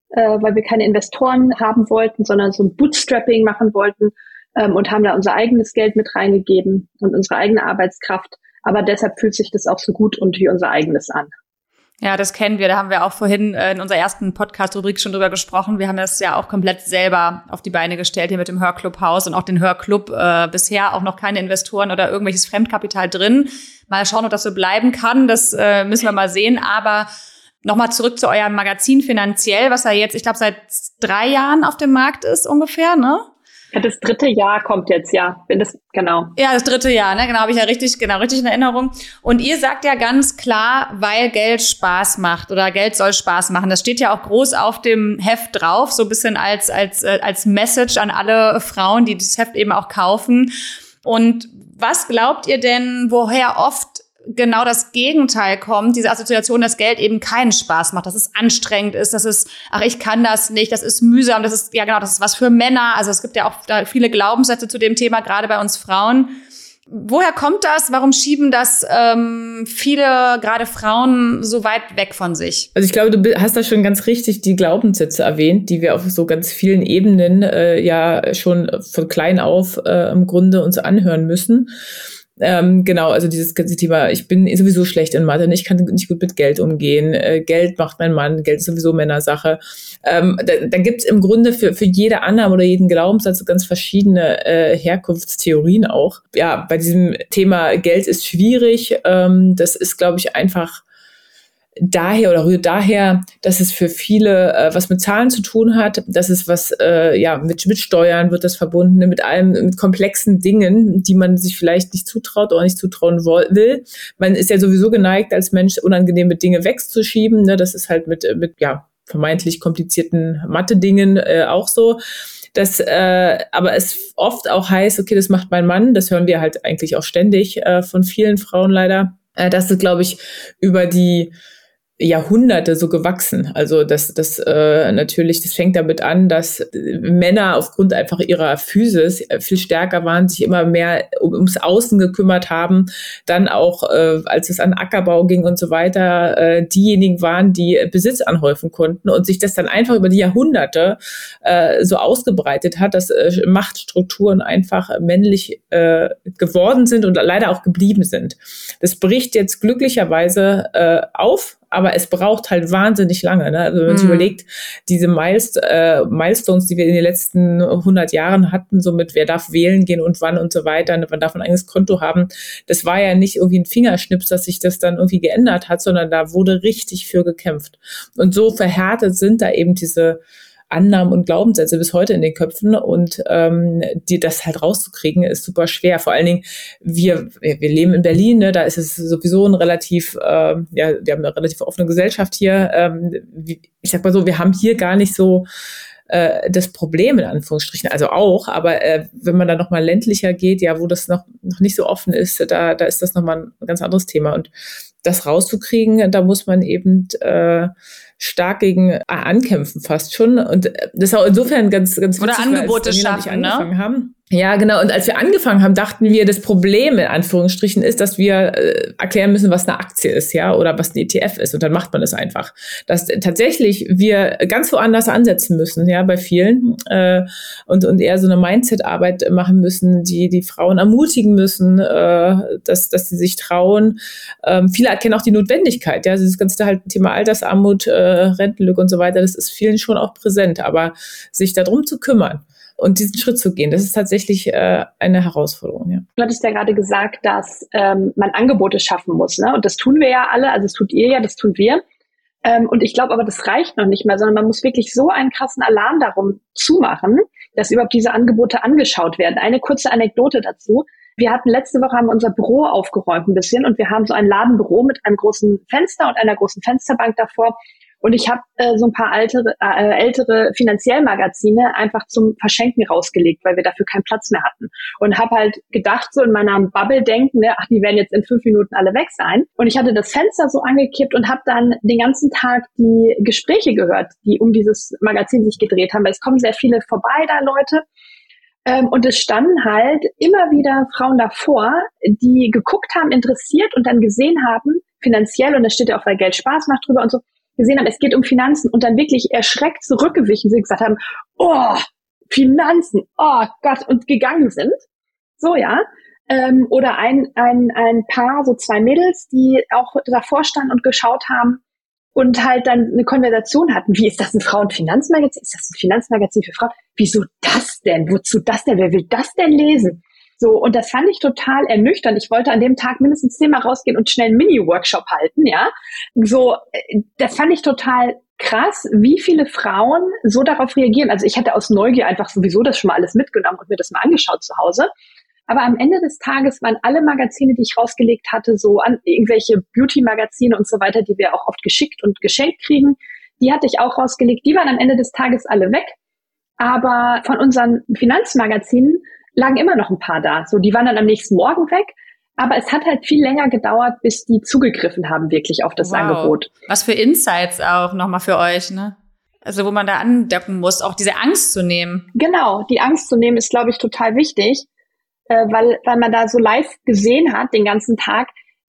äh, weil wir keine Investoren haben wollten, sondern so ein Bootstrapping machen wollten ähm, und haben da unser eigenes Geld mit reingegeben und unsere eigene Arbeitskraft. Aber deshalb fühlt sich das auch so gut und wie unser eigenes an. Ja, das kennen wir. Da haben wir auch vorhin äh, in unserer ersten Podcast-Rubrik schon drüber gesprochen. Wir haben das ja auch komplett selber auf die Beine gestellt hier mit dem Hörclubhaus und auch den Hörclub. Äh, bisher auch noch keine Investoren oder irgendwelches Fremdkapital drin. Mal schauen, ob das so bleiben kann. Das äh, müssen wir mal sehen. Aber nochmal zurück zu eurem Magazin finanziell, was ja jetzt, ich glaube, seit drei Jahren auf dem Markt ist ungefähr, ne? Das dritte Jahr kommt jetzt, ja. Das, genau. Ja, das dritte Jahr, ne? Genau, habe ich ja richtig, genau, richtig in Erinnerung. Und ihr sagt ja ganz klar, weil Geld Spaß macht oder Geld soll Spaß machen. Das steht ja auch groß auf dem Heft drauf, so ein bisschen als, als, äh, als Message an alle Frauen, die das Heft eben auch kaufen. Und was glaubt ihr denn, woher oft genau das Gegenteil kommt, diese Assoziation, dass Geld eben keinen Spaß macht, dass es anstrengend ist, dass es, ach, ich kann das nicht, das ist mühsam, das ist, ja genau, das ist was für Männer. Also es gibt ja auch da viele Glaubenssätze zu dem Thema, gerade bei uns Frauen. Woher kommt das? Warum schieben das ähm, viele, gerade Frauen, so weit weg von sich? Also ich glaube, du hast da schon ganz richtig die Glaubenssätze erwähnt, die wir auf so ganz vielen Ebenen äh, ja schon von klein auf äh, im Grunde uns anhören müssen. Ähm, genau, also dieses ganze Thema, ich bin sowieso schlecht in Mathe, ich kann nicht gut mit Geld umgehen. Äh, Geld macht mein Mann, Geld ist sowieso Männersache. Ähm, da da gibt es im Grunde für, für jede Annahme oder jeden Glaubenssatz ganz verschiedene äh, Herkunftstheorien auch. Ja, bei diesem Thema Geld ist schwierig. Ähm, das ist, glaube ich, einfach daher oder rührt daher, dass es für viele äh, was mit Zahlen zu tun hat, dass es was äh, ja mit, mit Steuern wird das verbunden, mit allem mit komplexen Dingen, die man sich vielleicht nicht zutraut oder nicht zutrauen will. Man ist ja sowieso geneigt, als Mensch unangenehme Dinge wegzuschieben. Ne? Das ist halt mit mit ja vermeintlich komplizierten Mathe-Dingen äh, auch so. Das, äh, aber es oft auch heißt, okay, das macht mein Mann. Das hören wir halt eigentlich auch ständig äh, von vielen Frauen leider. Äh, das ist, glaube ich, über die Jahrhunderte so gewachsen. Also das, das äh, natürlich, das fängt damit an, dass Männer aufgrund einfach ihrer Physis äh, viel stärker waren, sich immer mehr um, ums Außen gekümmert haben, dann auch, äh, als es an Ackerbau ging und so weiter, äh, diejenigen waren, die Besitz anhäufen konnten und sich das dann einfach über die Jahrhunderte äh, so ausgebreitet hat, dass äh, Machtstrukturen einfach männlich äh, geworden sind und leider auch geblieben sind. Das bricht jetzt glücklicherweise äh, auf aber es braucht halt wahnsinnig lange. Ne? Also wenn man sich mhm. überlegt, diese Milest äh, Milestones, die wir in den letzten 100 Jahren hatten, so mit wer darf wählen gehen und wann und so weiter, ne? wann darf man ein eigenes Konto haben, das war ja nicht irgendwie ein Fingerschnips, dass sich das dann irgendwie geändert hat, sondern da wurde richtig für gekämpft. Und so verhärtet sind da eben diese Annahmen und Glaubenssätze bis heute in den Köpfen und ähm, die das halt rauszukriegen ist super schwer. Vor allen Dingen wir wir leben in Berlin, ne, da ist es sowieso ein relativ äh, ja wir haben eine relativ offene Gesellschaft hier. Ähm, wie, ich sag mal so, wir haben hier gar nicht so äh, das Problem in Anführungsstrichen, also auch, aber äh, wenn man dann noch mal ländlicher geht, ja, wo das noch noch nicht so offen ist, da da ist das noch mal ein ganz anderes Thema und das rauszukriegen, da muss man eben äh, stark gegen äh, ankämpfen fast schon. Und äh, das ist auch insofern ganz, ganz witzig, Oder Angebote schaffen, ne? Haben. Ja, genau. Und als wir angefangen haben, dachten wir, das Problem in Anführungsstrichen ist, dass wir äh, erklären müssen, was eine Aktie ist, ja, oder was ein ETF ist. Und dann macht man es einfach. Dass tatsächlich wir ganz woanders ansetzen müssen, ja, bei vielen äh, und und eher so eine Mindset-Arbeit machen müssen, die die Frauen ermutigen müssen, äh, dass dass sie sich trauen. Ähm, viele erkennen auch die Notwendigkeit, ja, also das ganze halt Thema Altersarmut, äh, Rentenlücke und so weiter. Das ist vielen schon auch präsent, aber sich darum zu kümmern und diesen Schritt zu gehen. Das ist tatsächlich äh, eine Herausforderung. Ja. Du hattest ja gerade gesagt, dass ähm, man Angebote schaffen muss. Ne? Und das tun wir ja alle, also das tut ihr ja, das tun wir. Ähm, und ich glaube aber, das reicht noch nicht mehr, sondern man muss wirklich so einen krassen Alarm darum zumachen, dass überhaupt diese Angebote angeschaut werden. Eine kurze Anekdote dazu. Wir hatten letzte Woche haben wir unser Büro aufgeräumt ein bisschen und wir haben so ein Ladenbüro mit einem großen Fenster und einer großen Fensterbank davor. Und ich habe äh, so ein paar ältere, äh, ältere Finanziellmagazine einfach zum Verschenken rausgelegt, weil wir dafür keinen Platz mehr hatten. Und habe halt gedacht, so in meiner Bubble denken, ne, ach, die werden jetzt in fünf Minuten alle weg sein. Und ich hatte das Fenster so angekippt und habe dann den ganzen Tag die Gespräche gehört, die um dieses Magazin sich gedreht haben. Weil es kommen sehr viele vorbei da, Leute. Ähm, und es standen halt immer wieder Frauen davor, die geguckt haben, interessiert und dann gesehen haben, finanziell, und da steht ja auch, weil Geld Spaß macht drüber und so, gesehen haben, es geht um Finanzen und dann wirklich erschreckt zurückgewichen sind, gesagt haben, oh, Finanzen, oh Gott, und gegangen sind. So, ja. Ähm, oder ein, ein, ein Paar, so zwei Mädels, die auch davor standen und geschaut haben und halt dann eine Konversation hatten. Wie ist das ein Frauenfinanzmagazin? Ist das ein Finanzmagazin für Frauen? Wieso das denn? Wozu das denn? Wer will das denn lesen? So, und das fand ich total ernüchternd. Ich wollte an dem Tag mindestens zehnmal rausgehen und schnell einen Mini-Workshop halten, ja. So, äh, das fand ich total krass, wie viele Frauen so darauf reagieren. Also ich hatte aus Neugier einfach sowieso das schon mal alles mitgenommen und mir das mal angeschaut zu Hause. Aber am Ende des Tages waren alle Magazine, die ich rausgelegt hatte, so an irgendwelche Beauty-Magazine und so weiter, die wir auch oft geschickt und geschenkt kriegen, die hatte ich auch rausgelegt. Die waren am Ende des Tages alle weg. Aber von unseren Finanzmagazinen lagen immer noch ein paar da. So, die waren dann am nächsten Morgen weg. Aber es hat halt viel länger gedauert, bis die zugegriffen haben wirklich auf das wow. Angebot. Was für Insights auch nochmal für euch, ne? Also wo man da andocken muss, auch diese Angst zu nehmen. Genau, die Angst zu nehmen ist, glaube ich, total wichtig, äh, weil, weil man da so live gesehen hat den ganzen Tag,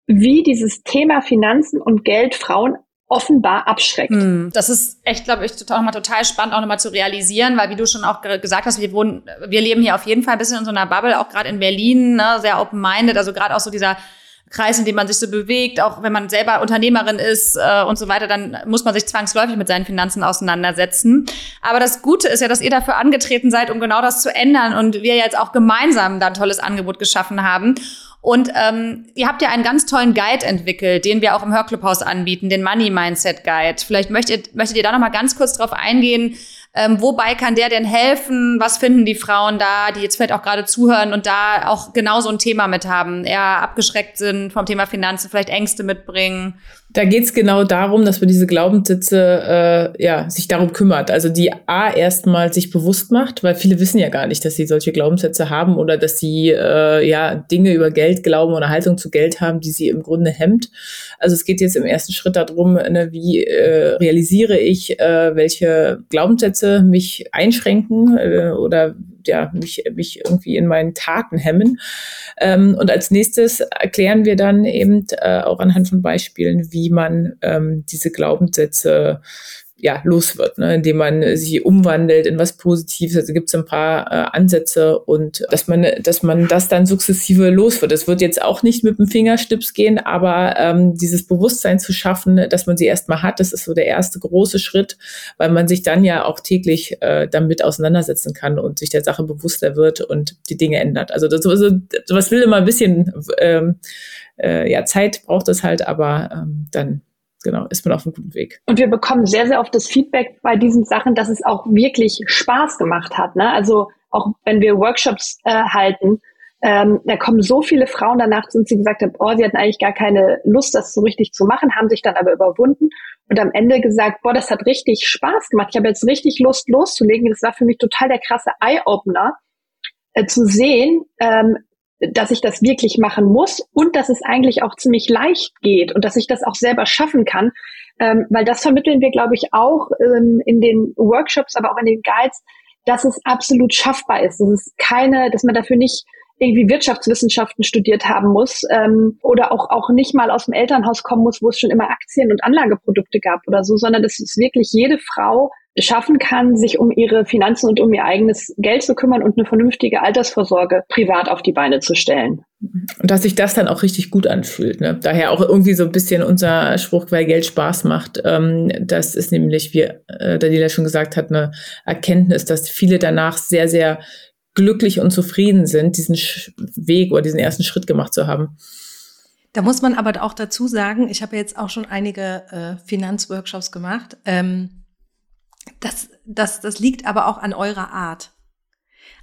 wie dieses Thema Finanzen und Geld Frauen offenbar abschreckt. Hm, das ist echt, glaube ich, total, nochmal total spannend, auch nochmal zu realisieren, weil wie du schon auch gesagt hast, wir wohnen, wir leben hier auf jeden Fall ein bisschen in so einer Bubble, auch gerade in Berlin, ne, sehr open-minded, also gerade auch so dieser Kreis, in dem man sich so bewegt, auch wenn man selber Unternehmerin ist äh, und so weiter, dann muss man sich zwangsläufig mit seinen Finanzen auseinandersetzen. Aber das Gute ist ja, dass ihr dafür angetreten seid, um genau das zu ändern und wir jetzt auch gemeinsam da ein tolles Angebot geschaffen haben. Und ähm, ihr habt ja einen ganz tollen Guide entwickelt, den wir auch im Hörclubhaus anbieten, den Money Mindset Guide. Vielleicht möchtet, möchtet ihr da noch mal ganz kurz drauf eingehen, ähm, wobei kann der denn helfen? Was finden die Frauen da, die jetzt vielleicht auch gerade zuhören und da auch genau so ein Thema mit haben, eher abgeschreckt sind vom Thema Finanzen, vielleicht Ängste mitbringen? Da geht's genau darum, dass man diese Glaubenssitze äh, ja sich darum kümmert. Also die A erstmal sich bewusst macht, weil viele wissen ja gar nicht, dass sie solche Glaubenssätze haben oder dass sie äh, ja Dinge über Geld glauben oder Haltung zu Geld haben, die sie im Grunde hemmt. Also es geht jetzt im ersten Schritt darum, ne, wie äh, realisiere ich, äh, welche Glaubenssätze mich einschränken äh, oder ja, mich, mich irgendwie in meinen Taten hemmen. Ähm, und als nächstes erklären wir dann eben äh, auch anhand von Beispielen, wie man ähm, diese Glaubenssätze ja, los wird, ne? indem man sie umwandelt in was Positives. Also gibt es ein paar äh, Ansätze und dass man, dass man das dann sukzessive los wird. Es wird jetzt auch nicht mit dem Fingerstips gehen, aber ähm, dieses Bewusstsein zu schaffen, dass man sie erstmal hat, das ist so der erste große Schritt, weil man sich dann ja auch täglich äh, damit auseinandersetzen kann und sich der Sache bewusster wird und die Dinge ändert. Also das, also, sowas will immer ein bisschen ähm, äh, ja, Zeit braucht es halt, aber ähm, dann genau, ist man auf einem guten Weg. Und wir bekommen sehr, sehr oft das Feedback bei diesen Sachen, dass es auch wirklich Spaß gemacht hat. Ne? Also auch wenn wir Workshops äh, halten, ähm, da kommen so viele Frauen danach uns, die gesagt haben, oh, sie hatten eigentlich gar keine Lust, das so richtig zu machen, haben sich dann aber überwunden und am Ende gesagt, boah, das hat richtig Spaß gemacht. Ich habe jetzt richtig Lust loszulegen. Das war für mich total der krasse Eye-Opener, äh, zu sehen, ähm, dass ich das wirklich machen muss und dass es eigentlich auch ziemlich leicht geht und dass ich das auch selber schaffen kann, ähm, weil das vermitteln wir, glaube ich, auch ähm, in den Workshops, aber auch in den Guides, dass es absolut schaffbar ist. Das ist keine, dass man dafür nicht irgendwie Wirtschaftswissenschaften studiert haben muss ähm, oder auch, auch nicht mal aus dem Elternhaus kommen muss, wo es schon immer Aktien und Anlageprodukte gab oder so, sondern dass es wirklich jede Frau schaffen kann, sich um ihre Finanzen und um ihr eigenes Geld zu kümmern und eine vernünftige Altersvorsorge privat auf die Beine zu stellen. Und dass sich das dann auch richtig gut anfühlt. Ne? Daher auch irgendwie so ein bisschen unser Spruch, weil Geld Spaß macht. Ähm, das ist nämlich, wie äh, Daniela schon gesagt hat, eine Erkenntnis, dass viele danach sehr, sehr glücklich und zufrieden sind, diesen Weg oder diesen ersten Schritt gemacht zu haben. Da muss man aber auch dazu sagen, ich habe jetzt auch schon einige äh, Finanzworkshops gemacht. Ähm, das, das, das liegt aber auch an eurer Art.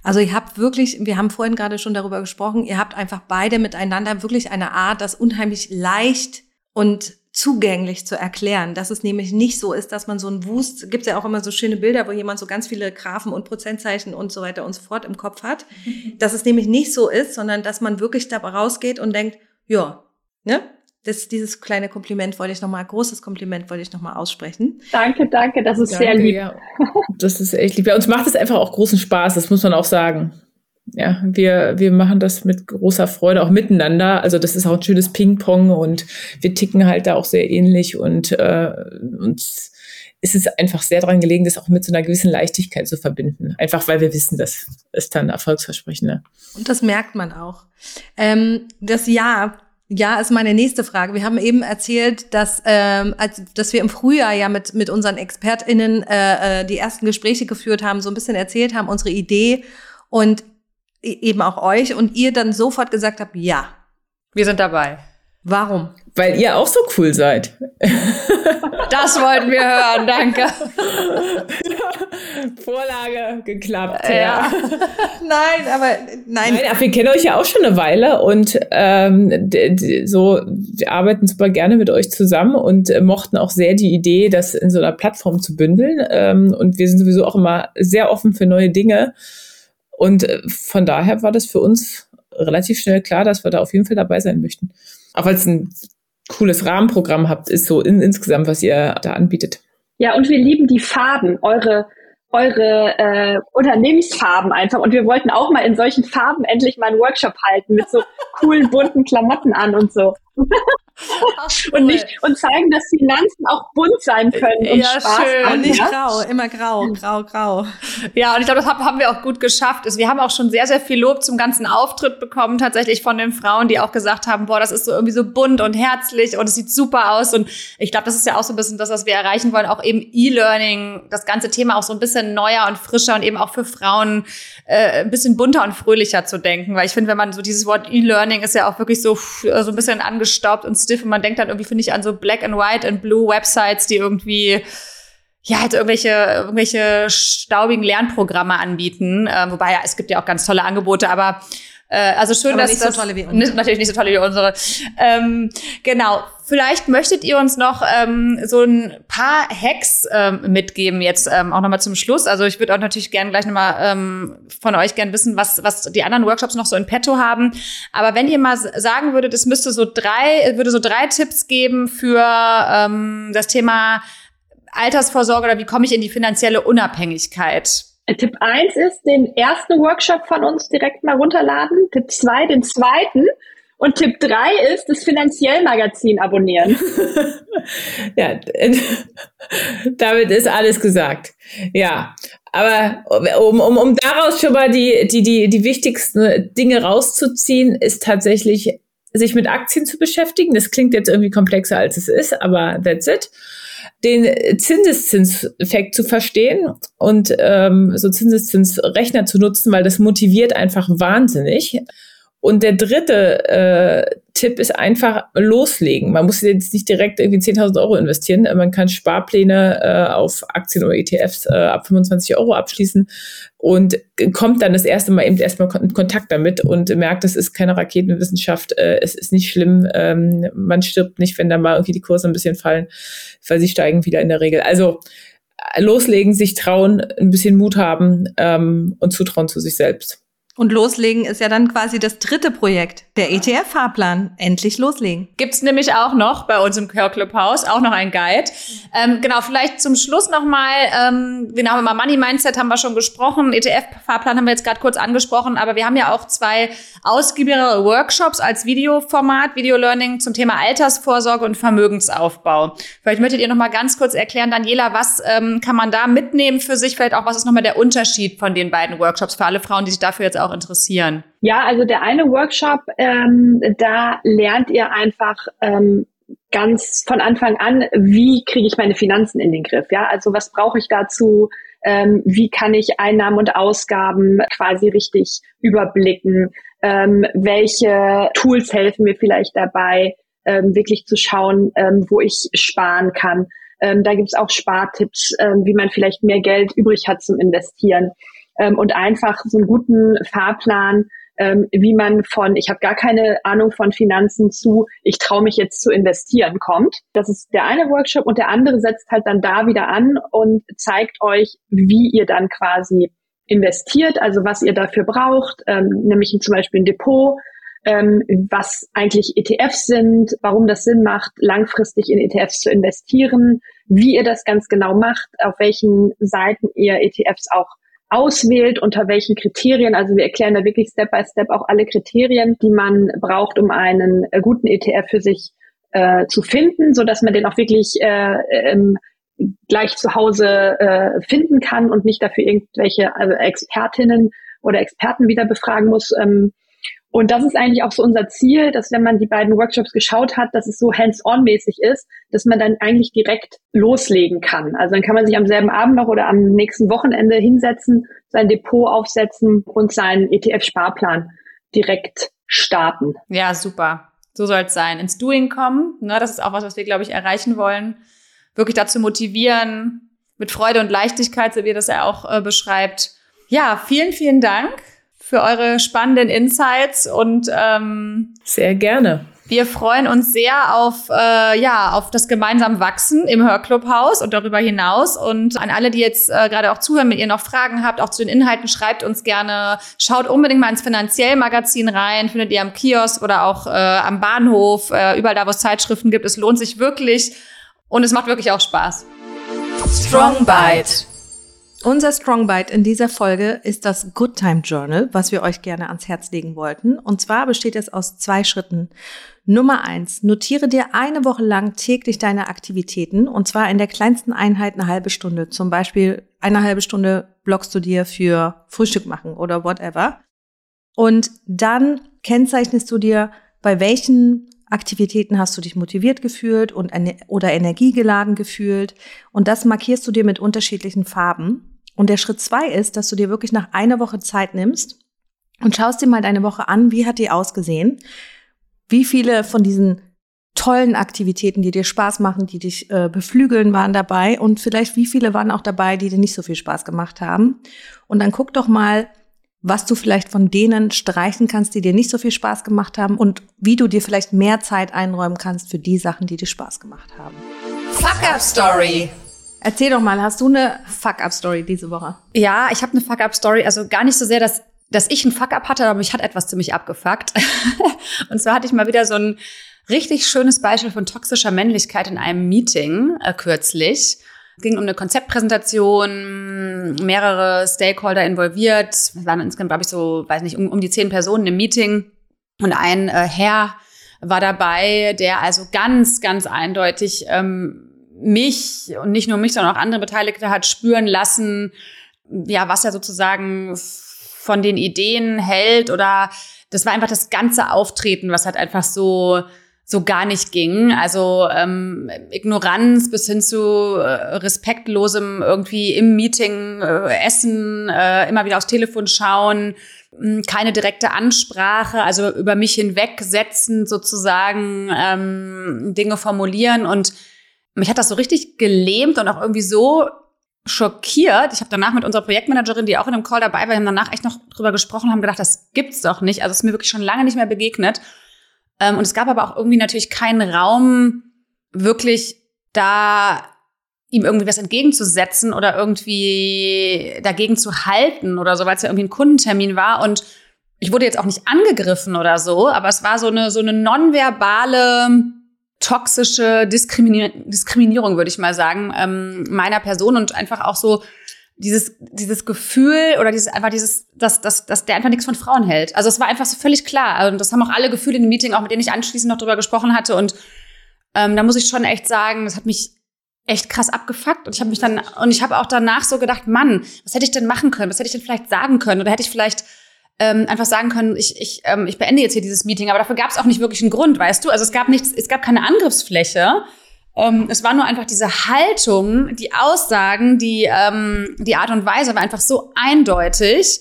Also ihr habt wirklich, wir haben vorhin gerade schon darüber gesprochen, ihr habt einfach beide miteinander wirklich eine Art, das unheimlich leicht und zugänglich zu erklären, dass es nämlich nicht so ist, dass man so ein Wust, gibt ja auch immer so schöne Bilder, wo jemand so ganz viele Graphen und Prozentzeichen und so weiter und so fort im Kopf hat, dass es nämlich nicht so ist, sondern dass man wirklich dabei rausgeht und denkt, ja, ne? Das, dieses kleine Kompliment wollte ich nochmal, großes Kompliment wollte ich nochmal aussprechen. Danke, danke, das ist danke, sehr lieb. Ja. Das ist echt lieb. Bei uns macht es einfach auch großen Spaß, das muss man auch sagen ja, wir, wir machen das mit großer Freude auch miteinander. Also das ist auch ein schönes Ping-Pong und wir ticken halt da auch sehr ähnlich und äh, uns ist es einfach sehr daran gelegen, das auch mit so einer gewissen Leichtigkeit zu verbinden. Einfach weil wir wissen, das ist dann erfolgsversprechender. Und das merkt man auch. Ähm, das Jahr ja, ist meine nächste Frage. Wir haben eben erzählt, dass, ähm, als, dass wir im Frühjahr ja mit, mit unseren ExpertInnen äh, äh die ersten Gespräche geführt haben, so ein bisschen erzählt haben, unsere Idee. Und E-, eben auch euch und ihr dann sofort gesagt habt, ja. Wir sind dabei. Warum? Weil ihr auch so cool seid. Das wollten wir hören, danke. Vorlage geklappt. Ja. ja. nein, aber nein. nein. wir kennen euch ja auch schon eine Weile und ähm, so, wir arbeiten super gerne mit euch zusammen und äh, mochten auch sehr die Idee, das in so einer Plattform zu bündeln. Ähm, und wir sind sowieso auch immer sehr offen für neue Dinge. Und äh, von daher war das für uns relativ schnell klar, dass wir da auf jeden Fall dabei sein möchten. Auch es ein cooles Rahmenprogramm habt, ist so in, insgesamt, was ihr da anbietet. Ja, und wir lieben die Farben, eure eure äh, Unternehmensfarben einfach. Und wir wollten auch mal in solchen Farben endlich mal einen Workshop halten mit so coolen bunten Klamotten an und so. Ach, cool. und nicht und zeigen, dass Finanzen auch bunt sein können und ja, Spaß schön. Haben, nicht ja? grau, immer grau, grau, grau. Ja, und ich glaube, das haben wir auch gut geschafft. Also wir haben auch schon sehr, sehr viel Lob zum ganzen Auftritt bekommen, tatsächlich von den Frauen, die auch gesagt haben, boah, das ist so irgendwie so bunt und herzlich und es sieht super aus. Und ich glaube, das ist ja auch so ein bisschen das, was wir erreichen wollen, auch eben E-Learning, das ganze Thema auch so ein bisschen neuer und frischer und eben auch für Frauen äh, ein bisschen bunter und fröhlicher zu denken. Weil ich finde, wenn man so dieses Wort E-Learning ist ja auch wirklich so, so ein bisschen angestaubt und stiff und man denkt dann irgendwie, finde ich, an so Black and White and Blue Websites, die irgendwie ja, halt irgendwelche, irgendwelche staubigen Lernprogramme anbieten. Äh, wobei ja, es gibt ja auch ganz tolle Angebote, aber äh, also schön, aber dass nicht das so tolle wie unsere. natürlich nicht so tolle wie unsere. Ähm, genau. Vielleicht möchtet ihr uns noch ähm, so ein paar Hacks ähm, mitgeben jetzt ähm, auch nochmal zum Schluss. Also ich würde auch natürlich gerne gleich nochmal ähm, von euch gerne wissen, was was die anderen Workshops noch so in petto haben. Aber wenn ihr mal sagen würdet, es müsste so drei würde so drei Tipps geben für ähm, das Thema Altersvorsorge oder wie komme ich in die finanzielle Unabhängigkeit? Tipp eins ist, den ersten Workshop von uns direkt mal runterladen. Tipp zwei, den zweiten. Und Tipp drei ist, das Finanziell-Magazin abonnieren. ja, damit ist alles gesagt. Ja, aber um, um, um daraus schon mal die, die, die, die wichtigsten Dinge rauszuziehen, ist tatsächlich, sich mit Aktien zu beschäftigen. Das klingt jetzt irgendwie komplexer, als es ist, aber that's it den Zinseszinseffekt zu verstehen und ähm, so Zinseszinsrechner zu nutzen, weil das motiviert einfach wahnsinnig. Und der dritte äh, Tipp ist einfach loslegen. Man muss jetzt nicht direkt irgendwie 10.000 Euro investieren. Man kann Sparpläne äh, auf Aktien oder ETFs äh, ab 25 Euro abschließen und kommt dann das erste Mal eben erstmal in Kontakt damit und merkt, das ist keine Raketenwissenschaft. Äh, es ist nicht schlimm. Ähm, man stirbt nicht, wenn da mal irgendwie die Kurse ein bisschen fallen, weil sie steigen wieder in der Regel. Also äh, loslegen, sich trauen, ein bisschen Mut haben ähm, und zutrauen zu sich selbst. Und loslegen ist ja dann quasi das dritte Projekt, der ETF-Fahrplan. Endlich loslegen. Gibt's nämlich auch noch bei uns im Care Club Haus, auch noch ein Guide. Ähm, genau, vielleicht zum Schluss nochmal, ähm, genau, über Money Mindset haben wir schon gesprochen, ETF-Fahrplan haben wir jetzt gerade kurz angesprochen, aber wir haben ja auch zwei ausgiebigere Workshops als Videoformat, Video-Learning zum Thema Altersvorsorge und Vermögensaufbau. Vielleicht möchtet ihr nochmal ganz kurz erklären, Daniela, was ähm, kann man da mitnehmen für sich? Vielleicht auch, was ist nochmal der Unterschied von den beiden Workshops für alle Frauen, die sich dafür jetzt auch interessieren? Ja, also der eine Workshop, ähm, da lernt ihr einfach ähm, ganz von Anfang an, wie kriege ich meine Finanzen in den Griff? Ja, also was brauche ich dazu? Ähm, wie kann ich Einnahmen und Ausgaben quasi richtig überblicken? Ähm, welche Tools helfen mir vielleicht dabei, ähm, wirklich zu schauen, ähm, wo ich sparen kann? Ähm, da gibt's auch Spartipps, ähm, wie man vielleicht mehr Geld übrig hat zum Investieren und einfach so einen guten Fahrplan ähm, wie man von, ich habe gar keine Ahnung von Finanzen zu, ich traue mich jetzt zu investieren kommt. Das ist der eine Workshop und der andere setzt halt dann da wieder an und zeigt euch, wie ihr dann quasi investiert, also was ihr dafür braucht, ähm, nämlich zum Beispiel ein Depot, ähm, was eigentlich ETFs sind, warum das Sinn macht, langfristig in ETFs zu investieren, wie ihr das ganz genau macht, auf welchen Seiten ihr ETFs auch auswählt, unter welchen Kriterien. Also wir erklären da wirklich Step by Step auch alle Kriterien, die man braucht, um einen äh, guten ETF für sich äh, zu finden, so dass man den auch wirklich äh, ähm, gleich zu Hause äh, finden kann und nicht dafür irgendwelche also Expertinnen oder Experten wieder befragen muss. Ähm, und das ist eigentlich auch so unser Ziel, dass wenn man die beiden Workshops geschaut hat, dass es so hands-on-mäßig ist, dass man dann eigentlich direkt loslegen kann. Also dann kann man sich am selben Abend noch oder am nächsten Wochenende hinsetzen, sein Depot aufsetzen und seinen ETF-Sparplan direkt starten. Ja, super. So soll es sein. Ins Doing kommen. Ne, das ist auch was, was wir, glaube ich, erreichen wollen. Wirklich dazu motivieren, mit Freude und Leichtigkeit, so wie er das ja auch äh, beschreibt. Ja, vielen, vielen Dank für eure spannenden Insights und ähm, sehr gerne. Wir freuen uns sehr auf, äh, ja, auf das gemeinsam Wachsen im Hörclubhaus und darüber hinaus. Und an alle, die jetzt äh, gerade auch zuhören, wenn ihr noch Fragen habt, auch zu den Inhalten, schreibt uns gerne. Schaut unbedingt mal ins Finanziell-Magazin rein, findet ihr am Kiosk oder auch äh, am Bahnhof, äh, überall da, wo es Zeitschriften gibt. Es lohnt sich wirklich und es macht wirklich auch Spaß. Strong Bite. Unser Strongbite in dieser Folge ist das Good Time Journal, was wir euch gerne ans Herz legen wollten. Und zwar besteht es aus zwei Schritten. Nummer eins, notiere dir eine Woche lang täglich deine Aktivitäten und zwar in der kleinsten Einheit eine halbe Stunde. Zum Beispiel eine halbe Stunde blockst du dir für Frühstück machen oder whatever. Und dann kennzeichnest du dir, bei welchen Aktivitäten hast du dich motiviert gefühlt und oder energiegeladen gefühlt. Und das markierst du dir mit unterschiedlichen Farben. Und der Schritt zwei ist, dass du dir wirklich nach einer Woche Zeit nimmst und schaust dir mal deine Woche an, wie hat die ausgesehen? Wie viele von diesen tollen Aktivitäten, die dir Spaß machen, die dich äh, beflügeln, waren dabei und vielleicht wie viele waren auch dabei, die dir nicht so viel Spaß gemacht haben. Und dann guck doch mal, was du vielleicht von denen streichen kannst, die dir nicht so viel Spaß gemacht haben und wie du dir vielleicht mehr Zeit einräumen kannst für die Sachen, die dir Spaß gemacht haben. Fuck Up Story. Erzähl doch mal, hast du eine Fuck-Up-Story diese Woche? Ja, ich habe eine Fuck-Up-Story. Also gar nicht so sehr, dass, dass ich ein Fuck-Up hatte, aber mich hat etwas ziemlich abgefuckt. und zwar hatte ich mal wieder so ein richtig schönes Beispiel von toxischer Männlichkeit in einem Meeting äh, kürzlich. Es ging um eine Konzeptpräsentation, mehrere Stakeholder involviert. Es waren insgesamt, glaube ich, so, weiß nicht, um, um die zehn Personen im Meeting. Und ein äh, Herr war dabei, der also ganz, ganz eindeutig ähm, mich und nicht nur mich, sondern auch andere Beteiligte hat spüren lassen, ja, was er sozusagen von den Ideen hält oder das war einfach das ganze Auftreten, was halt einfach so so gar nicht ging. Also ähm, Ignoranz bis hin zu äh, respektlosem irgendwie im Meeting äh, essen, äh, immer wieder aufs Telefon schauen, mh, keine direkte Ansprache, also über mich hinwegsetzen sozusagen, ähm, Dinge formulieren und mich hat das so richtig gelähmt und auch irgendwie so schockiert. Ich habe danach mit unserer Projektmanagerin, die auch in dem Call dabei war, haben danach echt noch drüber gesprochen, haben gedacht, das gibt's doch nicht. Also es ist mir wirklich schon lange nicht mehr begegnet. Ähm, und es gab aber auch irgendwie natürlich keinen Raum, wirklich da ihm irgendwie was entgegenzusetzen oder irgendwie dagegen zu halten oder so, weil es ja irgendwie ein Kundentermin war. Und ich wurde jetzt auch nicht angegriffen oder so, aber es war so eine, so eine nonverbale toxische Diskriminier Diskriminierung, würde ich mal sagen, ähm, meiner Person und einfach auch so dieses, dieses Gefühl oder dieses, einfach dieses, dass, dass, dass der einfach nichts von Frauen hält. Also es war einfach so völlig klar. Und das haben auch alle Gefühle in dem Meeting, auch mit denen ich anschließend noch drüber gesprochen hatte. Und ähm, da muss ich schon echt sagen, das hat mich echt krass abgefuckt. Und ich habe mich dann, und ich habe auch danach so gedacht, Mann, was hätte ich denn machen können? Was hätte ich denn vielleicht sagen können? Oder hätte ich vielleicht ähm, einfach sagen können, ich, ich, ähm, ich beende jetzt hier dieses Meeting. Aber dafür gab es auch nicht wirklich einen Grund, weißt du? Also es gab nichts, es gab keine Angriffsfläche. Ähm, es war nur einfach diese Haltung, die Aussagen, die, ähm, die Art und Weise war einfach so eindeutig.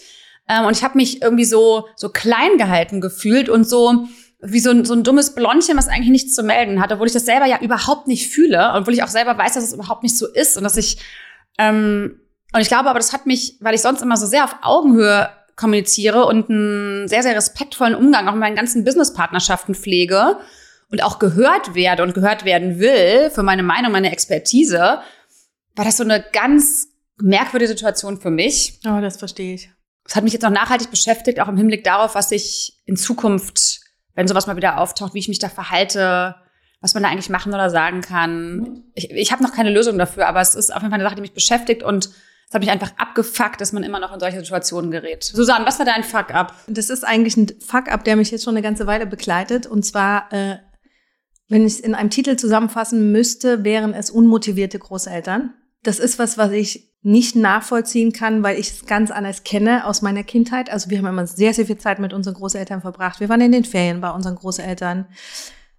Ähm, und ich habe mich irgendwie so, so klein gehalten gefühlt und so wie so ein, so ein dummes Blondchen, was eigentlich nichts zu melden hat, obwohl ich das selber ja überhaupt nicht fühle, obwohl ich auch selber weiß, dass es überhaupt nicht so ist und dass ich ähm, und ich glaube aber, das hat mich, weil ich sonst immer so sehr auf Augenhöhe kommuniziere und einen sehr, sehr respektvollen Umgang auch mit meinen ganzen Businesspartnerschaften pflege und auch gehört werde und gehört werden will für meine Meinung, meine Expertise, war das so eine ganz merkwürdige Situation für mich. Oh, das verstehe ich. Das hat mich jetzt noch nachhaltig beschäftigt, auch im Hinblick darauf, was ich in Zukunft, wenn sowas mal wieder auftaucht, wie ich mich da verhalte, was man da eigentlich machen oder sagen kann. Ich, ich habe noch keine Lösung dafür, aber es ist auf jeden Fall eine Sache, die mich beschäftigt und es hat mich einfach abgefuckt, dass man immer noch in solche Situationen gerät. Susanne, was war dein Fuck-up? Das ist eigentlich ein Fuck-up, der mich jetzt schon eine ganze Weile begleitet. Und zwar, äh, wenn ich es in einem Titel zusammenfassen müsste, wären es unmotivierte Großeltern. Das ist was, was ich nicht nachvollziehen kann, weil ich es ganz anders kenne aus meiner Kindheit. Also wir haben immer sehr, sehr viel Zeit mit unseren Großeltern verbracht. Wir waren in den Ferien bei unseren Großeltern.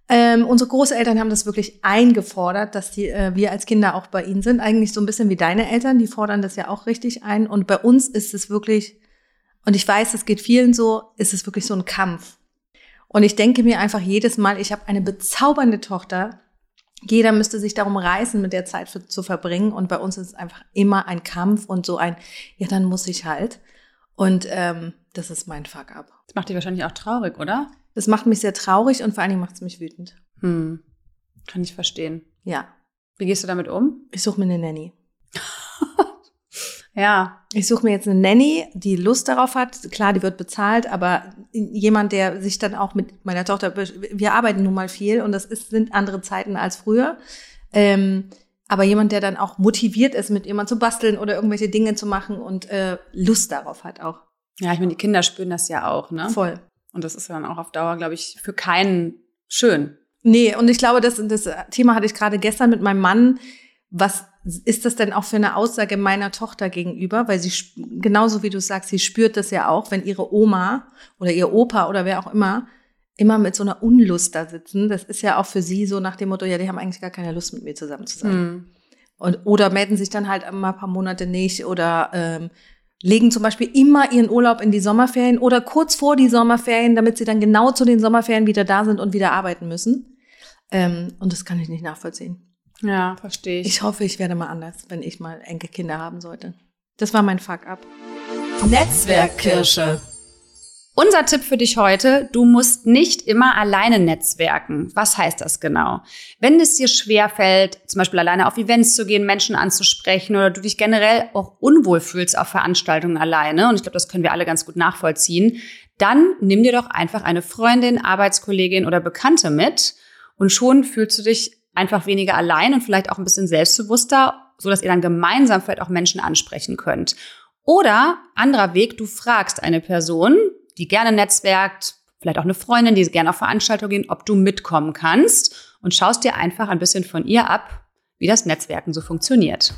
Ähm, unsere Großeltern haben das wirklich eingefordert, dass die, äh, wir als Kinder auch bei ihnen sind. Eigentlich so ein bisschen wie deine Eltern, die fordern das ja auch richtig ein. Und bei uns ist es wirklich, und ich weiß, es geht vielen so, ist es wirklich so ein Kampf. Und ich denke mir einfach jedes Mal, ich habe eine bezaubernde Tochter. Jeder müsste sich darum reißen, mit der Zeit für, zu verbringen. Und bei uns ist es einfach immer ein Kampf und so ein, ja, dann muss ich halt. Und ähm, das ist mein Fuck-up. Das macht dich wahrscheinlich auch traurig, oder? Das macht mich sehr traurig und vor allen Dingen macht es mich wütend. Hm. Kann ich verstehen. Ja. Wie gehst du damit um? Ich suche mir eine Nanny. ja. Ich suche mir jetzt eine Nanny, die Lust darauf hat. Klar, die wird bezahlt, aber jemand, der sich dann auch mit meiner Tochter, wir arbeiten nun mal viel und das ist, sind andere Zeiten als früher. Ähm, aber jemand, der dann auch motiviert ist, mit jemand zu basteln oder irgendwelche Dinge zu machen und äh, Lust darauf hat auch. Ja, ich meine, die Kinder spüren das ja auch, ne? Voll. Und das ist dann auch auf Dauer, glaube ich, für keinen schön. Nee, und ich glaube, das, das Thema hatte ich gerade gestern mit meinem Mann. Was ist das denn auch für eine Aussage meiner Tochter gegenüber? Weil sie, genauso wie du sagst, sie spürt das ja auch, wenn ihre Oma oder ihr Opa oder wer auch immer immer mit so einer Unlust da sitzen. Das ist ja auch für sie so nach dem Motto, ja, die haben eigentlich gar keine Lust mit mir zusammen zu sein. Mhm. Und, oder melden sich dann halt immer ein paar Monate nicht oder ähm, legen zum Beispiel immer ihren Urlaub in die Sommerferien oder kurz vor die Sommerferien, damit sie dann genau zu den Sommerferien wieder da sind und wieder arbeiten müssen. Ähm, und das kann ich nicht nachvollziehen. Ja, verstehe ich. Ich hoffe, ich werde mal anders, wenn ich mal Enkelkinder haben sollte. Das war mein Fuck-up. Netzwerkkirsche. Unser Tipp für dich heute, du musst nicht immer alleine netzwerken. Was heißt das genau? Wenn es dir schwerfällt, zum Beispiel alleine auf Events zu gehen, Menschen anzusprechen oder du dich generell auch unwohl fühlst auf Veranstaltungen alleine, und ich glaube, das können wir alle ganz gut nachvollziehen, dann nimm dir doch einfach eine Freundin, Arbeitskollegin oder Bekannte mit und schon fühlst du dich einfach weniger allein und vielleicht auch ein bisschen selbstbewusster, so dass ihr dann gemeinsam vielleicht auch Menschen ansprechen könnt. Oder anderer Weg, du fragst eine Person, die gerne netzwerkt, vielleicht auch eine Freundin, die gerne auf Veranstaltungen gehen, ob du mitkommen kannst und schaust dir einfach ein bisschen von ihr ab, wie das Netzwerken so funktioniert.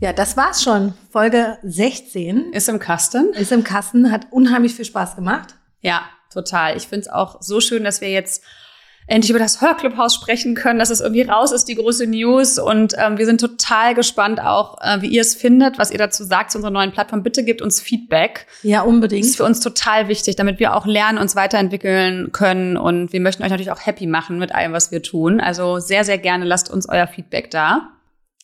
Ja, das war's schon. Folge 16. Ist im Kasten. Ist im Kasten, hat unheimlich viel Spaß gemacht. Ja, total. Ich finde es auch so schön, dass wir jetzt endlich über das Hörclubhaus sprechen können, dass es irgendwie raus ist, die große News. Und ähm, wir sind total gespannt auch, äh, wie ihr es findet, was ihr dazu sagt zu unserer neuen Plattform. Bitte gebt uns Feedback. Ja, unbedingt. Das ist für uns total wichtig, damit wir auch lernen, uns weiterentwickeln können. Und wir möchten euch natürlich auch happy machen mit allem, was wir tun. Also sehr, sehr gerne lasst uns euer Feedback da.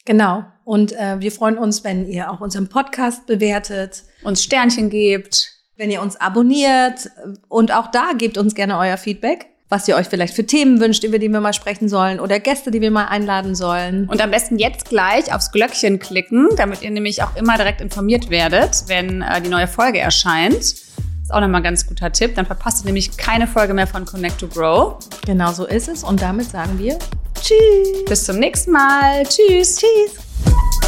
Genau. Und äh, wir freuen uns, wenn ihr auch unseren Podcast bewertet. Uns Sternchen gebt. Wenn ihr uns abonniert. Und auch da gebt uns gerne euer Feedback was ihr euch vielleicht für Themen wünscht, über die wir mal sprechen sollen oder Gäste, die wir mal einladen sollen. Und am besten jetzt gleich aufs Glöckchen klicken, damit ihr nämlich auch immer direkt informiert werdet, wenn äh, die neue Folge erscheint. Ist auch nochmal ein ganz guter Tipp. Dann verpasst ihr nämlich keine Folge mehr von Connect to Grow. Genau so ist es. Und damit sagen wir Tschüss. Bis zum nächsten Mal. Tschüss. Tschüss.